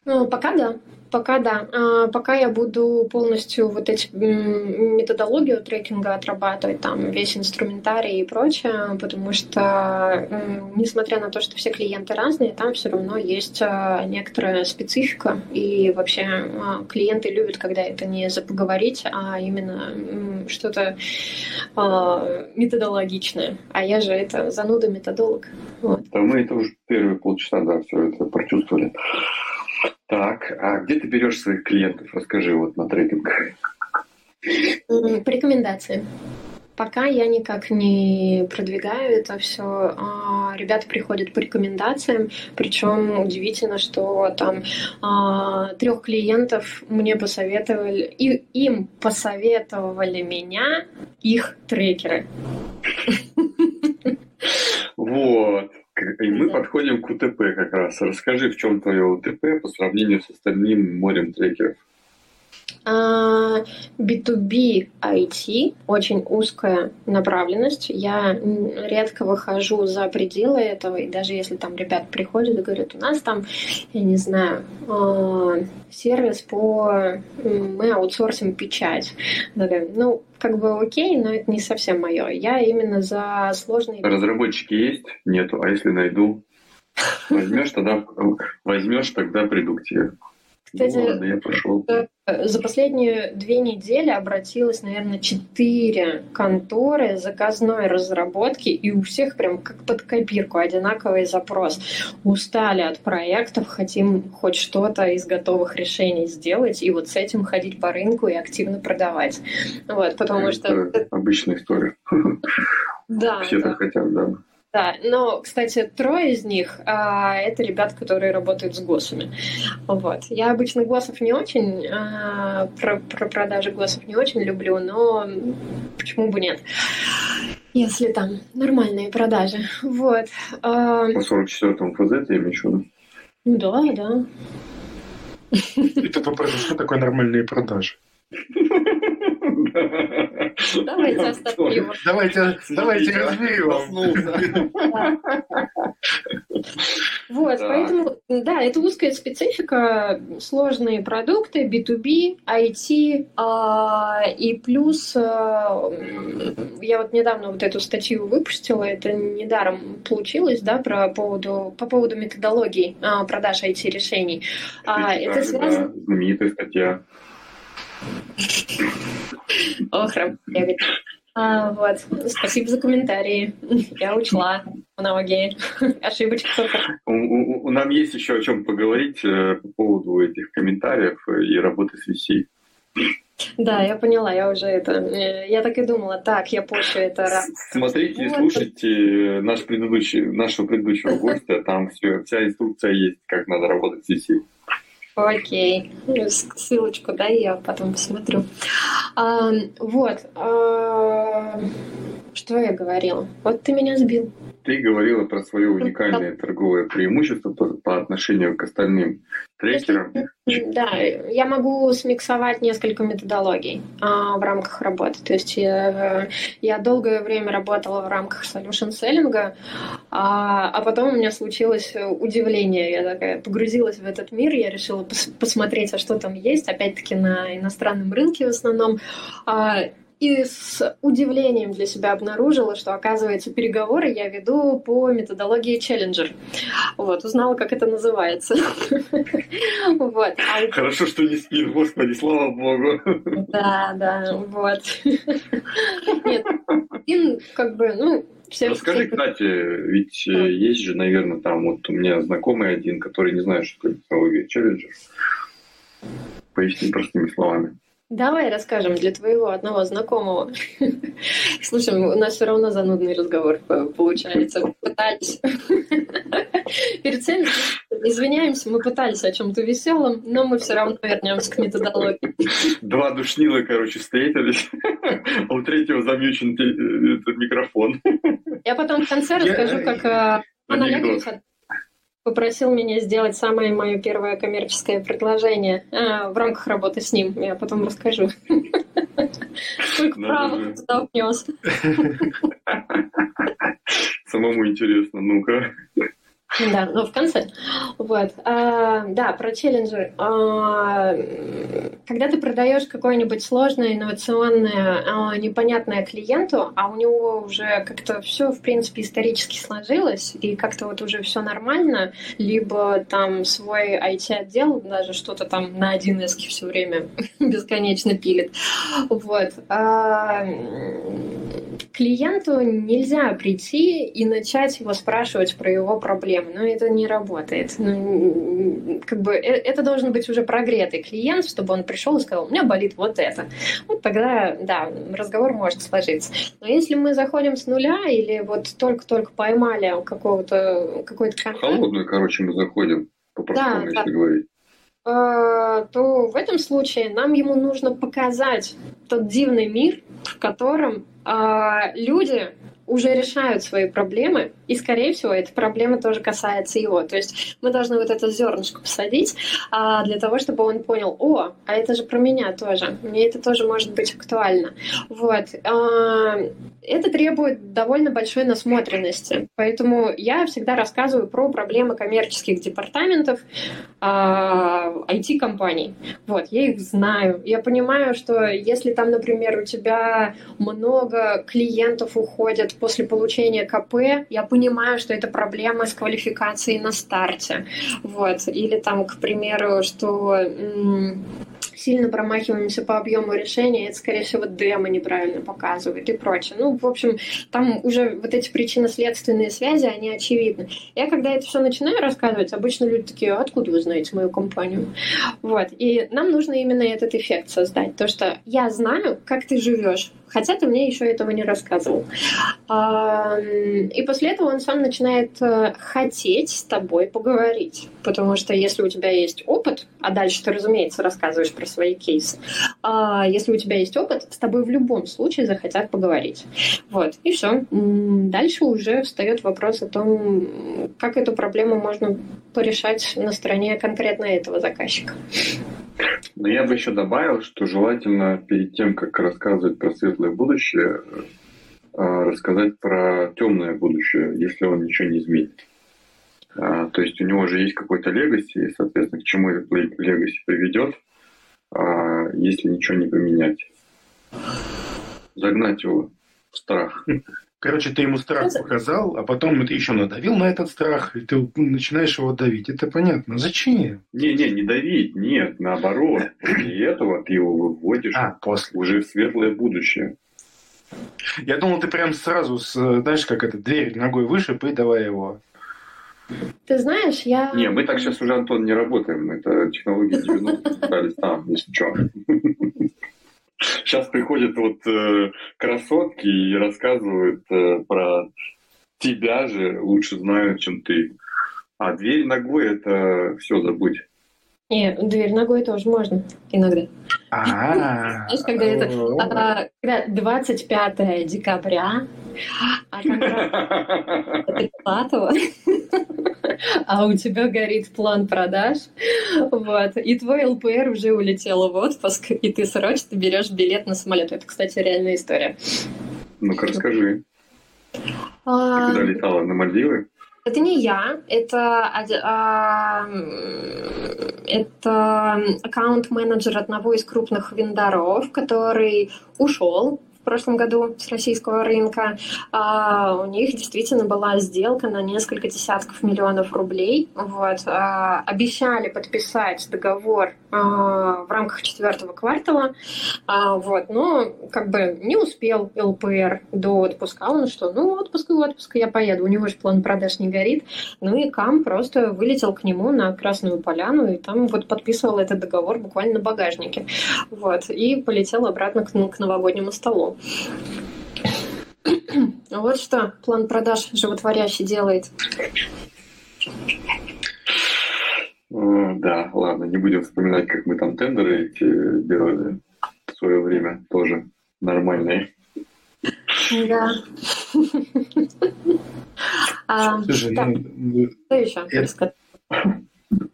Ну, пока да. Пока да. А, пока я буду полностью вот эти методологию трекинга отрабатывать, там весь инструментарий и прочее, потому что, несмотря на то, что все клиенты разные, там все равно есть а, некоторая специфика, и вообще а, клиенты любят, когда это не за поговорить, а именно что-то методологичное. А я же это зануда методолог. Вот. Да мы это уже первые полчаса, да, все это прочувствовали. Так, а где ты берешь своих клиентов? Расскажи вот на трекинг. По рекомендациям. Пока я никак не продвигаю это все. А, ребята приходят по рекомендациям, причем удивительно, что там а, трех клиентов мне посоветовали, и им посоветовали меня их трекеры. Вот. И мы да. подходим к УТП как раз. Расскажи, в чем твое УТП по сравнению с остальным морем трекеров? B2B а, IT очень узкая направленность. Я редко выхожу за пределы этого, и даже если там ребят приходят и говорят, у нас там, я не знаю, а, сервис по... Мы аутсорсим печать. Ну, как бы окей, но это не совсем мое. Я именно за сложные... Разработчики есть? Нету. А если найду? Возьмешь тогда, возьмешь, тогда приду к тебе. Кстати, ну, ладно, я пошел. Э, за последние две недели обратилось, наверное, четыре конторы заказной разработки, и у всех прям как под копирку одинаковый запрос. Устали от проектов, хотим хоть что-то из готовых решений сделать, и вот с этим ходить по рынку и активно продавать. Вот, потому Это что... Обычная история. Да, Все-то да. хотят, да. Да, но, кстати, трое из них а, это ребята, которые работают с ГОСами. Вот. Я обычно ГОСов не очень, а, про, про продажи ГОСов не очень люблю, но почему бы нет? Если там нормальные продажи. Вот. А, По 44-му ФЗ ты имеешь в виду? ну да, да. Это вопрос, что такое нормальные продажи? (laughs) Давайте оставим его. Давайте, давайте разберем. Вот, поэтому, да, это узкая специфика, сложные продукты, B2B, IT, а, и плюс а, я вот недавно вот эту статью выпустила, это недаром получилось, да, про поводу, по поводу методологии а, продаж IT-решений. Это связано... знаменитая статья. Ох, Рамбович. А, вот, спасибо за комментарии. Я учла ошибочки только. У, у- у- нам есть еще о чем поговорить э, по поводу этих комментариев э, и работы с VC. Да, я поняла, я уже это... э, Я так и думала, так, я позже это... раз- Смотрите и слушайте наш предыдущий, нашего предыдущего гостя, там все, вся инструкция есть, как надо работать с VC. Окей. Ну, Ссылочку, да, я потом посмотрю. А, вот. а, Что я говорила? Вот ты меня сбил. Ты говорила про свое уникальное торговое преимущество по, по отношению к остальным трекерам. (laughs) Да, я могу смиксовать несколько методологий а, в рамках работы. То есть я, я долгое время работала в рамках solution selling, а, а потом у меня случилось удивление. Я такая погрузилась в этот мир, я решила пос- посмотреть, а что там есть, опять-таки на иностранном рынке в основном. А, и с удивлением для себя обнаружила, что, оказывается, переговоры я веду по методологии Challenger. Вот, узнала, как это называется. (laughs) Вот. А Хорошо, что не спит, господи, слава богу. Да, да, вот. Нет, как бы, ну, все... Расскажи, кстати, ведь э, есть же, наверное, там вот у меня знакомый один, который не знает, что такое технология Challenger. Поясни простыми словами. Давай расскажем для твоего одного знакомого. (laughs) Слушай, у нас все равно занудный разговор э, получается. Пытались. (laughs) Перед всеми извиняемся, мы пытались о чем-то веселом, но мы все равно вернемся к методологии. Два душнила, короче, встретились, (laughs) а у третьего замьючен э, микрофон. Я потом в конце расскажу, как э, Анекдот. Олегович попросил меня сделать самое мое первое коммерческое предложение э, в рамках работы с ним. Я потом расскажу. Сколько он туда внес. (laughs) Самому интересно, ну-ка. Да, но в конце. Вот. А, да, про челленджер. А, когда ты продаешь какое-нибудь сложное, инновационное, а, непонятное клиенту, а у него уже как-то все, в принципе, исторически сложилось, и как-то вот уже все нормально, либо там свой IT-отдел даже что-то там на 1С все время (laughs) бесконечно пилит. Вот. А, клиенту нельзя прийти и начать его спрашивать про его проблемы. Но это не работает. Ну, как бы э- это должен быть уже прогретый клиент, чтобы он пришел и сказал, у меня болит вот это. Вот тогда, да, разговор может сложиться. Но если мы заходим с нуля или вот только-только поймали какого-то какой-то контакт, холодную, короче, мы заходим, по-простому, Да, если говорить. э, то в этом случае нам ему нужно показать тот дивный мир, в котором э, люди уже решают свои проблемы, и, скорее всего, эта проблема тоже касается его. То есть мы должны вот это зернышко посадить а, для того, чтобы он понял, о, а это же про меня тоже, мне это тоже может быть актуально. Вот. А, это требует довольно большой насмотренности, поэтому я всегда рассказываю про проблемы коммерческих департаментов, а, IT-компаний. Вот, я их знаю. Я понимаю, что если там, например, у тебя много клиентов уходят после получения КП, я понимаю, что это проблема с квалификацией на старте. Вот. Или там, к примеру, что сильно промахиваемся по объему решения, это, скорее всего, демо неправильно показывает и прочее. Ну, в общем, там уже вот эти причинно-следственные связи, они очевидны. Я, когда это все начинаю рассказывать, обычно люди такие, откуда вы знаете мою компанию? Вот. И нам нужно именно этот эффект создать. То, что я знаю, как ты живешь, хотя ты мне еще этого не рассказывал. И после этого он сам начинает э, хотеть с тобой поговорить. Потому что если у тебя есть опыт, а дальше ты, разумеется, рассказываешь про свои кейсы, а если у тебя есть опыт, с тобой в любом случае захотят поговорить. Вот, и все. Дальше уже встает вопрос о том, как эту проблему можно порешать на стороне конкретно этого заказчика. Но я бы еще добавил, что желательно перед тем, как рассказывать про светлое будущее, э, рассказать про темное будущее, если он ничего не изменит. А, то есть у него же есть какой-то легаси, и, соответственно, к чему этот легаси приведет, а, если ничего не поменять. Загнать его в страх. Короче, ты ему страх показал, а потом ты еще надавил на этот страх, и ты начинаешь его давить. Это понятно. Зачем? Не-не, не давить, нет, наоборот. После этого ты его выводишь а, после. уже в светлое будущее. Я думал, ты прям сразу, знаешь, как это, дверь ногой выше, и давай его. Ты знаешь, я... Не, мы так сейчас уже, Антон, не работаем. Это технологии 90 остались там, если что. Сейчас приходят вот э, красотки и рассказывают э, про тебя же, лучше знают, чем ты. А дверь ногой это все забудь. Не, дверь ногой тоже можно иногда. А. Знаешь, когда это а, 25 декабря, а (laughs) (laughs) а у тебя горит план продаж, вот, и твой ЛПР уже улетел в отпуск, и ты срочно берешь билет на самолет. Это, кстати, реальная история. Ну-ка, расскажи. Ты куда летала? На Мальдивы? Это не я, это, а, это аккаунт-менеджер одного из крупных вендоров, который ушел в прошлом году с российского рынка. А, у них действительно была сделка на несколько десятков миллионов рублей. Вот. А, обещали подписать договор а, в рамках четвертого квартала. Вот. Но как бы не успел ЛПР до отпуска. Он что, ну отпуск и отпуск, я поеду. У него же план продаж не горит. Ну и Кам просто вылетел к нему на Красную Поляну и там вот подписывал этот договор буквально на багажнике. Вот. И полетел обратно к, к новогоднему столу. Вот что план продаж животворящий делает. Да, ладно, не будем вспоминать, как мы там тендеры эти делали в свое время, тоже нормальные. Да. А, Слушай, ну, ну, что еще? Это,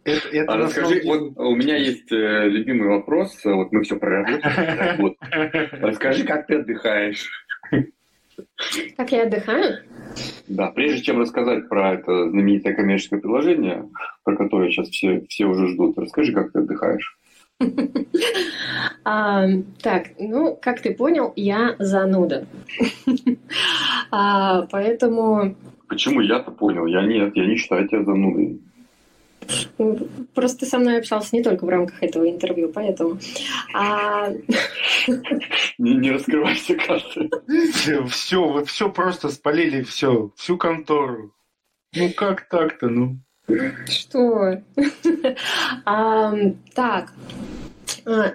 это а расскажи, вот у меня есть э, любимый вопрос, вот мы все про работу. Расскажи, как ты отдыхаешь? Как я отдыхаю? Да, прежде чем рассказать про это знаменитое коммерческое приложение, про которое сейчас все, все уже ждут, расскажи, как ты отдыхаешь. (laughs) А, так, ну, как ты понял, я зануда. (laughs) а, поэтому... Почему я-то понял? Я нет, я не считаю тебя занудой. Просто со мной общался не только в рамках этого интервью, поэтому... А... Не, не раскрывай карты. Все, вы все просто спалили все, всю контору. Ну как так-то, ну? Что? (laughs) а, так,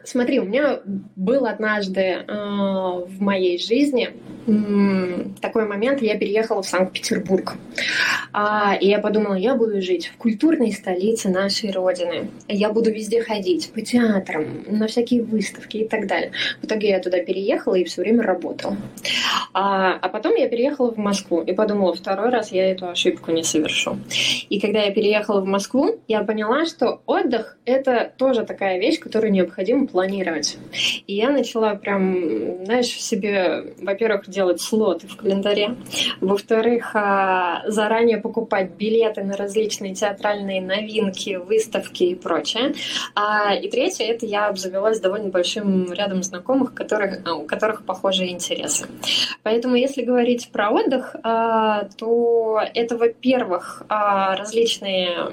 смотри, у меня был однажды а, в моей жизни такой момент, я переехала в Санкт-Петербург. А, и я подумала, я буду жить в культурной столице нашей Родины. Я буду везде ходить, по театрам, на всякие выставки и так далее. В итоге я туда переехала и все время работала. А, а потом я переехала в Москву и подумала, второй раз я эту ошибку не совершу. И когда я переехала в Москву, я поняла, что отдых — это тоже такая вещь, которую необходимо планировать. И я начала прям, знаешь, себе, во-первых, делать слоты в календаре. Во-вторых, а, заранее покупать билеты на различные театральные новинки, выставки и прочее. А, и третье, это я обзавелась довольно большим рядом знакомых, которых, а, у которых похожие интересы. Поэтому, если говорить про отдых, то это, во-первых, различные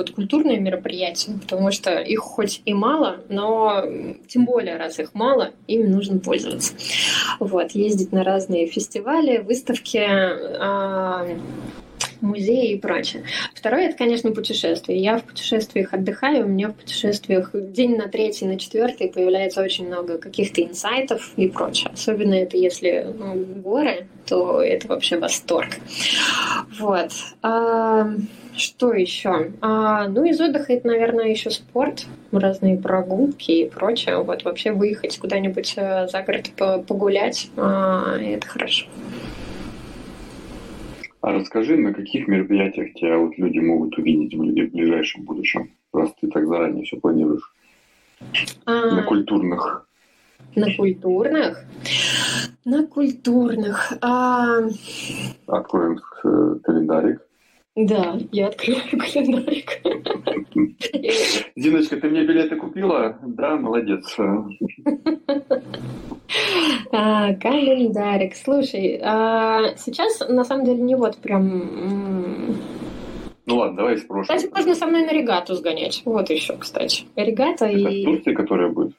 вот культурные мероприятия, потому что их хоть и мало, но тем более, раз их мало, ими нужно пользоваться. Вот, ездить на разные фестивали, выставки, а, музеи и прочее. Второе, это, конечно, путешествия. Я в путешествиях отдыхаю, у меня в путешествиях день на третий, на четвертый появляется очень много каких-то инсайтов и прочее. Особенно это если ну, горы, то это вообще восторг. Вот. Что еще? А, ну, из отдыха это, наверное, еще спорт, разные прогулки и прочее. Вот вообще выехать куда-нибудь э, за город погулять, а, это хорошо. А расскажи, на каких мероприятиях тебя вот люди могут увидеть в ближайшем будущем? Раз ты так заранее все планируешь. А, на культурных. На культурных? На культурных. А... Откроем э, календарик. Да, я открываю (laughs) календарик. Диночка, ты мне билеты купила? Да, молодец. А, календарик. Слушай, а, сейчас на самом деле не вот прям... Ну ладно, давай из прошлого. Кстати, можно со мной на регату сгонять. Вот еще, кстати. Регата Это и... Турция, которая будет?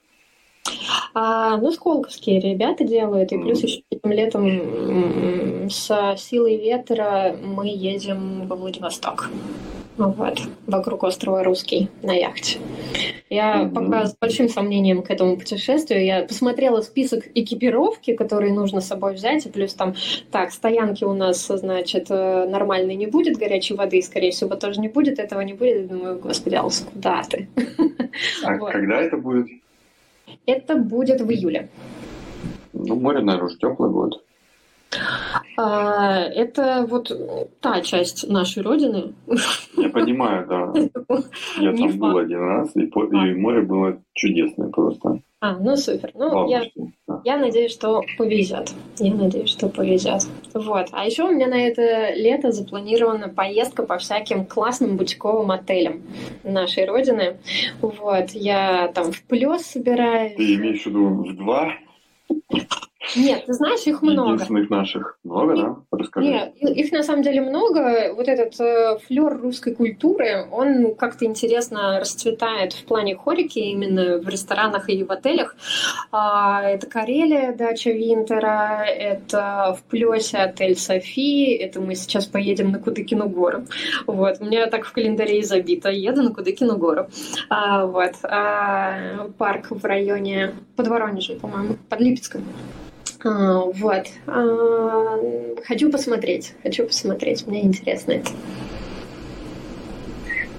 А, ну, сколковские ребята делают, и плюс еще этим летом с силой ветра мы едем во Владивосток. Вот, вокруг острова Русский на яхте. Я mm-hmm. пока с большим сомнением к этому путешествию. Я посмотрела список экипировки, которые нужно с собой взять, и плюс там, так, стоянки у нас, значит, э, нормальной не будет, горячей воды, скорее всего, тоже не будет, этого не будет. Думаю, господи, Алс, куда ты? А (laughs) вот. когда это будет? Это будет в июле. Ну, море, наверное, уже теплое будет. А, это вот та часть нашей родины. Я понимаю, да. (laughs) Я там был один раз, и, и море было чудесное просто. А, ну супер. Ну, я, да. я надеюсь, что повезет. Я надеюсь, что повезет. Вот. А еще у меня на это лето запланирована поездка по всяким классным бутиковым отелям нашей родины. Вот. Я там в плюс собираюсь. Ты имеешь в виду в два? Нет, ты знаешь, их много. Единственных наших. Много, да? Расскажи. Нет, их на самом деле много. Вот этот э, флер русской культуры, он как-то интересно расцветает в плане хорики именно в ресторанах и в отелях. А, это Карелия, дача Винтера, это в Плесе отель Софи, это мы сейчас поедем на Кудыкину гору. Вот, у меня так в календаре и забито. Еду на Кудыкину гору. А, вот. А, парк в районе под Воронежем, по-моему, под Липецком. А, вот. А, хочу посмотреть. Хочу посмотреть. Мне интересно это.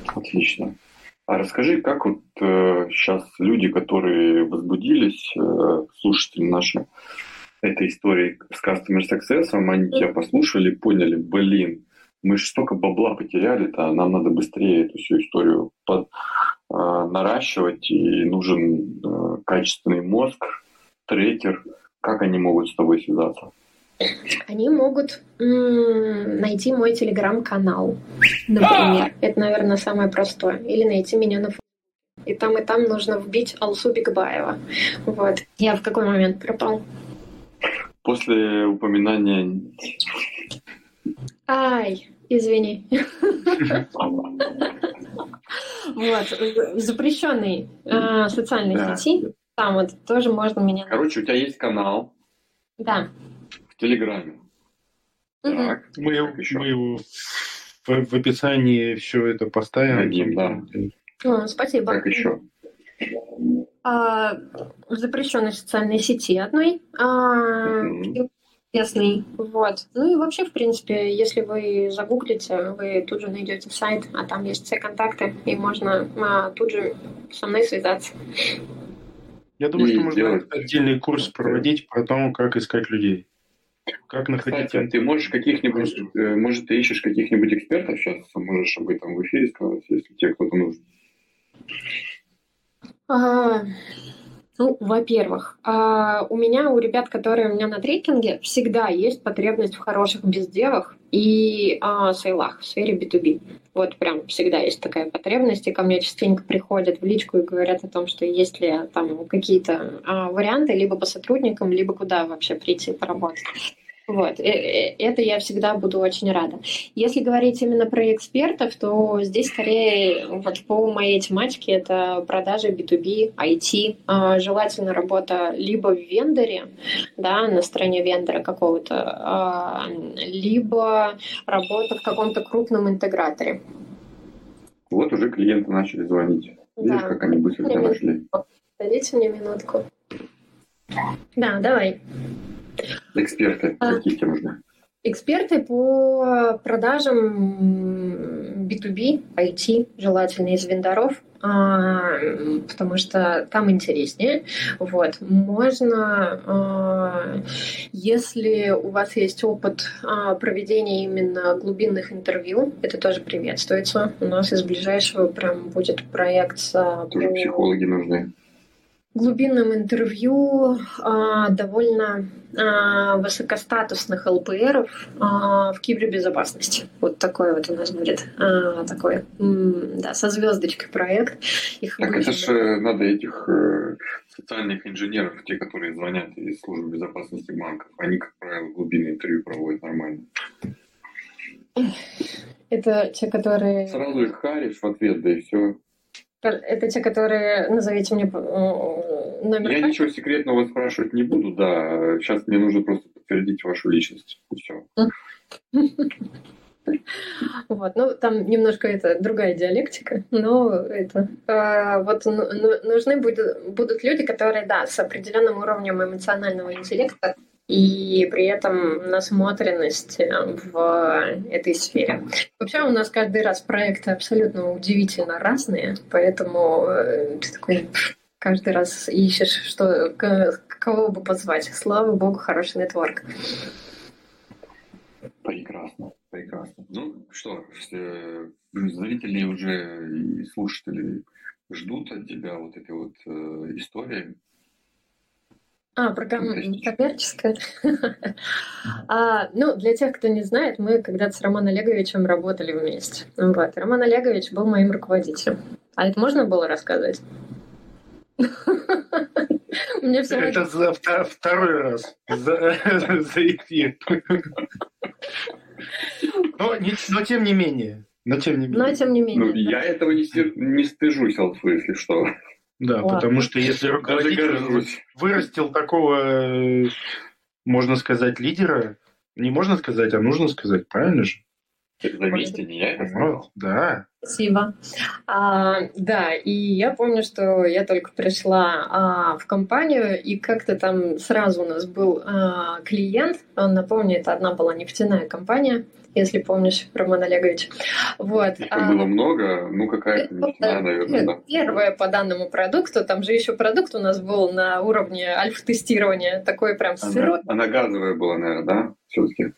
Отлично. А расскажи, как вот э, сейчас люди, которые возбудились, э, слушатели наши, этой истории с Customer Success, они тебя послушали, поняли, блин, мы же столько бабла потеряли-то, нам надо быстрее эту всю историю под, э, наращивать, и нужен э, качественный мозг, трекер – как они могут с тобой связаться? Они могут м- найти мой телеграм-канал, например. Это, наверное, самое простое. Или найти меня на и там, и там нужно вбить Алсу Бигбаева. Вот. Я в какой момент пропал? После упоминания... Ай, извини. (laughs) Вот, запрещенный э, социальной сети там вот тоже можно меня... Короче, у тебя есть канал. Да. В Телеграме. Угу. Так. Мы, еще? мы его в, в описании все это поставим. Дадим, да. О, спасибо. Как еще? А, в запрещенной социальной сети одной. А, Ясный. Вот. Ну и вообще, в принципе, если вы загуглите, вы тут же найдете сайт, а там есть все контакты, и можно а, тут же со мной связаться. Я думаю, что можно делать... отдельный курс проводить про то, как искать людей. Как находить... Кстати, ты можешь каких-нибудь, э, может, ты ищешь каких-нибудь экспертов сейчас, можешь об этом в эфире сказать, если тебе кто-то нужен. А, ну, во-первых, а, у меня, у ребят, которые у меня на трекинге, всегда есть потребность в хороших бездевах и а, сейлах в сфере B2B. Вот прям всегда есть такая потребность, и ко мне частенько приходят в личку и говорят о том, что есть ли там какие-то а, варианты либо по сотрудникам, либо куда вообще прийти поработать. Вот, э, э, это я всегда буду очень рада. Если говорить именно про экспертов, то здесь скорее вот по моей тематике это продажи B2B, IT, а, желательно работа либо в вендоре, да, на стороне вендора какого-то, а, либо работа в каком-то крупном интеграторе. Вот уже клиенты начали звонить. Видишь, да. как они быстро нашли? Дайте мне минутку. Да, давай. Эксперты а, какие тебе нужны? Эксперты по продажам B2B, IT, желательно из вендоров, а, потому что там интереснее. Вот. Можно, а, если у вас есть опыт проведения именно глубинных интервью, это тоже приветствуется. У нас из ближайшего прям будет проект с... Тоже по... психологи нужны глубинном интервью а, довольно а, высокостатусных ЛПРов а, в кибербезопасности. Вот такой вот у нас будет а, такой, да, со звездочкой проект. Их так это же надо этих э, социальных инженеров, те, которые звонят из службы безопасности банков. Они, как правило, глубинное интервью проводят нормально. Это те, которые... Сразу их харишь в ответ, да и все. Это те, которые... Назовите мне э, номер. Я ничего секретного спрашивать не буду, да. Сейчас мне нужно просто подтвердить вашу личность. И все. (laughs) Вот, ну там немножко это другая диалектика, но это э, вот ну, нужны будут, будут люди, которые, да, с определенным уровнем эмоционального интеллекта и при этом насмотренность э, в этой сфере. Вообще у нас каждый раз проекты абсолютно удивительно разные, поэтому э, ты такой каждый раз ищешь, что, кого бы позвать. Слава богу, хороший нетворк. Прекрасно, прекрасно. Ну что, э, зрители уже и слушатели ждут от тебя вот этой вот э, истории а, про коммерческое. (laughs) а, ну, для тех, кто не знает, мы когда-то с Романом Олеговичем работали вместе. Вот. Роман Олегович был моим руководителем. А это можно было рассказать? (laughs) Мне все это за второй раз за, (laughs) за эфир. Но, но тем не менее. Но тем не менее. Но тем не менее. Ну, да. Я этого не, не стыжусь, Алфу, если что. Да, Ладно. потому что если руководитель вырастил такого, можно сказать, лидера, не можно сказать, а нужно сказать, правильно же? Заметьте, не я это сказал. Да. Спасибо. А, да, и я помню, что я только пришла а, в компанию, и как-то там сразу у нас был а, клиент, он, напомню, это одна была нефтяная компания, если помнишь, Роман Олегович. Вот. Их а, было много, ну какая-то нефтяная, наверное, да. Первое по данному продукту, там же еще продукт у нас был на уровне альфа-тестирования, такой прям сырой. Она, она газовая была, наверное, да, все-таки?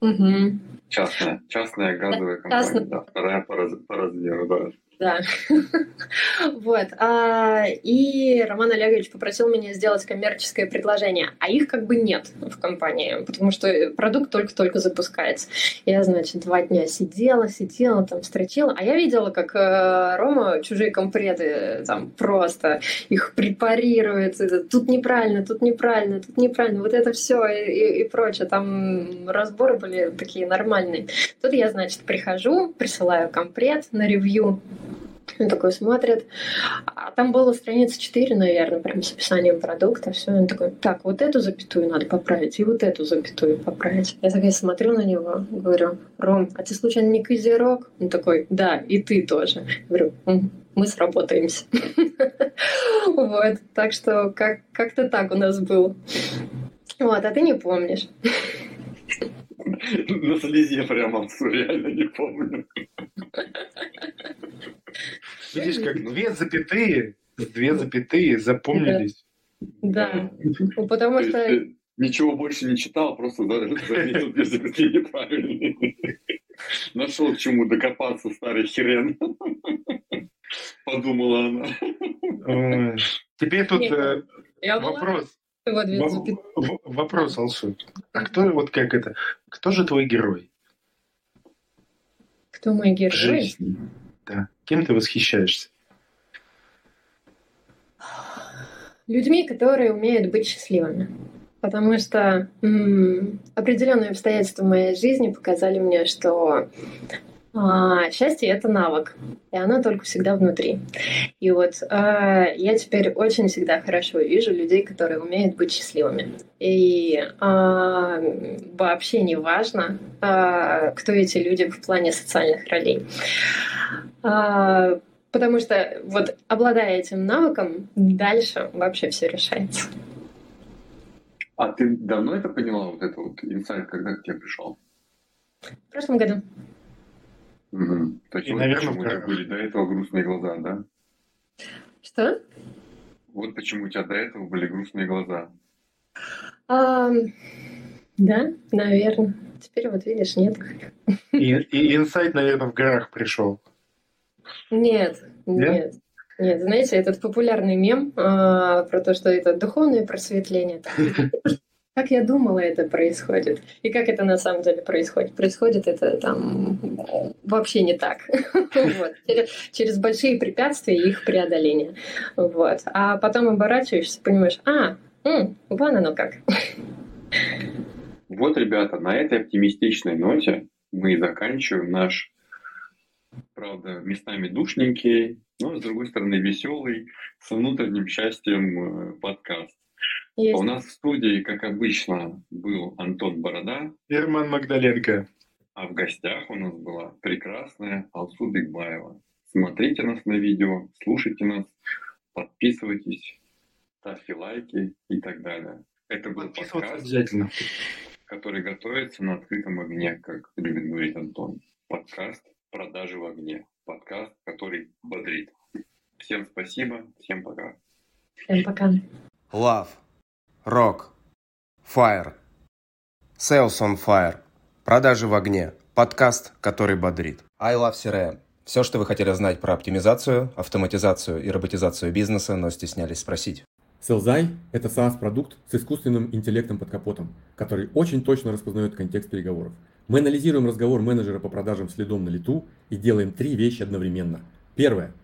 Угу. Частная, частная газовая компания, Частная. да, вторая по, раз, по размеру, да. Да. (laughs) вот. А, и Роман Олегович попросил меня сделать коммерческое предложение, а их как бы нет в компании, потому что продукт только-только запускается. Я, значит, два дня сидела, сидела, там, строчила, а я видела, как э, Рома чужие компреты там просто их препарирует, тут неправильно, тут неправильно, тут неправильно, вот это все и, и, и прочее. Там разборы были такие нормальные. Тут я, значит, прихожу, присылаю компрет на ревью, (laughs) он такой смотрит. А там было страница 4, наверное, прям с описанием продукта. Все, он такой, так, вот эту запятую надо поправить, и вот эту запятую поправить. Я такая смотрю на него, говорю, Ром, а ты случайно не козерог? Он такой, да, и ты тоже. говорю, мы сработаемся. (laughs) Вот, так что как-то так у нас было. Вот, а ты не помнишь. (laughs) На слезе прямо, реально не помню. Видишь, как две запятые, две запятые запомнились. Да, ну, потому что... Ничего больше не читал, просто заметил (laughs) две запятые неправильные. Нашел к чему докопаться, старый хрен. (laughs) Подумала она. Теперь тут э, вопрос. Вопрос, Алсу. А кто вот как это? Кто же твой герой? Кто мой герой? Жизнь. Да. Кем ты восхищаешься? Людьми, которые умеют быть счастливыми. потому что м- определенные обстоятельства в моей жизни показали мне, что а, счастье это навык, и оно только всегда внутри. И вот а, я теперь очень всегда хорошо вижу людей, которые умеют быть счастливыми. И а, вообще не важно, а, кто эти люди в плане социальных ролей. А, потому что вот обладая этим навыком, дальше вообще все решается. А ты давно это поняла, вот это вот инсайт, когда к тебе пришел? В прошлом году. Угу. То есть, И, вот наверное, почему у тебя были до этого грустные глаза, да? Что? Вот почему у тебя до этого были грустные глаза. А, да, наверное. Теперь вот видишь, нет. И, и инсайт, наверное, в горах пришел. Нет, Нет? нет. Нет, знаете, этот популярный мем а, про то, что это духовное просветление. (laughs) Как я думала, это происходит. И как это на самом деле происходит? Происходит это там вообще не так. (laughs) Через, большие препятствия и их преодоление. Вот. А потом оборачиваешься, понимаешь, а, м, вон оно как. Вот, ребята, на этой оптимистичной ноте мы заканчиваем наш, правда, местами душненький, но, с другой стороны, веселый, с внутренним счастьем э, подкаст. А Есть. у нас в студии, как обычно, был Антон Борода, Герман Магдаленко. а в гостях у нас была прекрасная Алсу Бигбаева. Смотрите нас на видео, слушайте нас, подписывайтесь, ставьте лайки и так далее. Это был подкаст, обязательно. который готовится на открытом огне, как любит говорить Антон. Подкаст «Продажи в огне». Подкаст, который бодрит. Всем спасибо, всем пока. Всем пока. Love, Rock, Fire, Sales on Fire, Продажи в огне, подкаст, который бодрит. I Love CRM. Все, что вы хотели знать про оптимизацию, автоматизацию и роботизацию бизнеса, но стеснялись спросить. Селзай – это SaaS-продукт с искусственным интеллектом под капотом, который очень точно распознает контекст переговоров. Мы анализируем разговор менеджера по продажам следом на лету и делаем три вещи одновременно. Первое –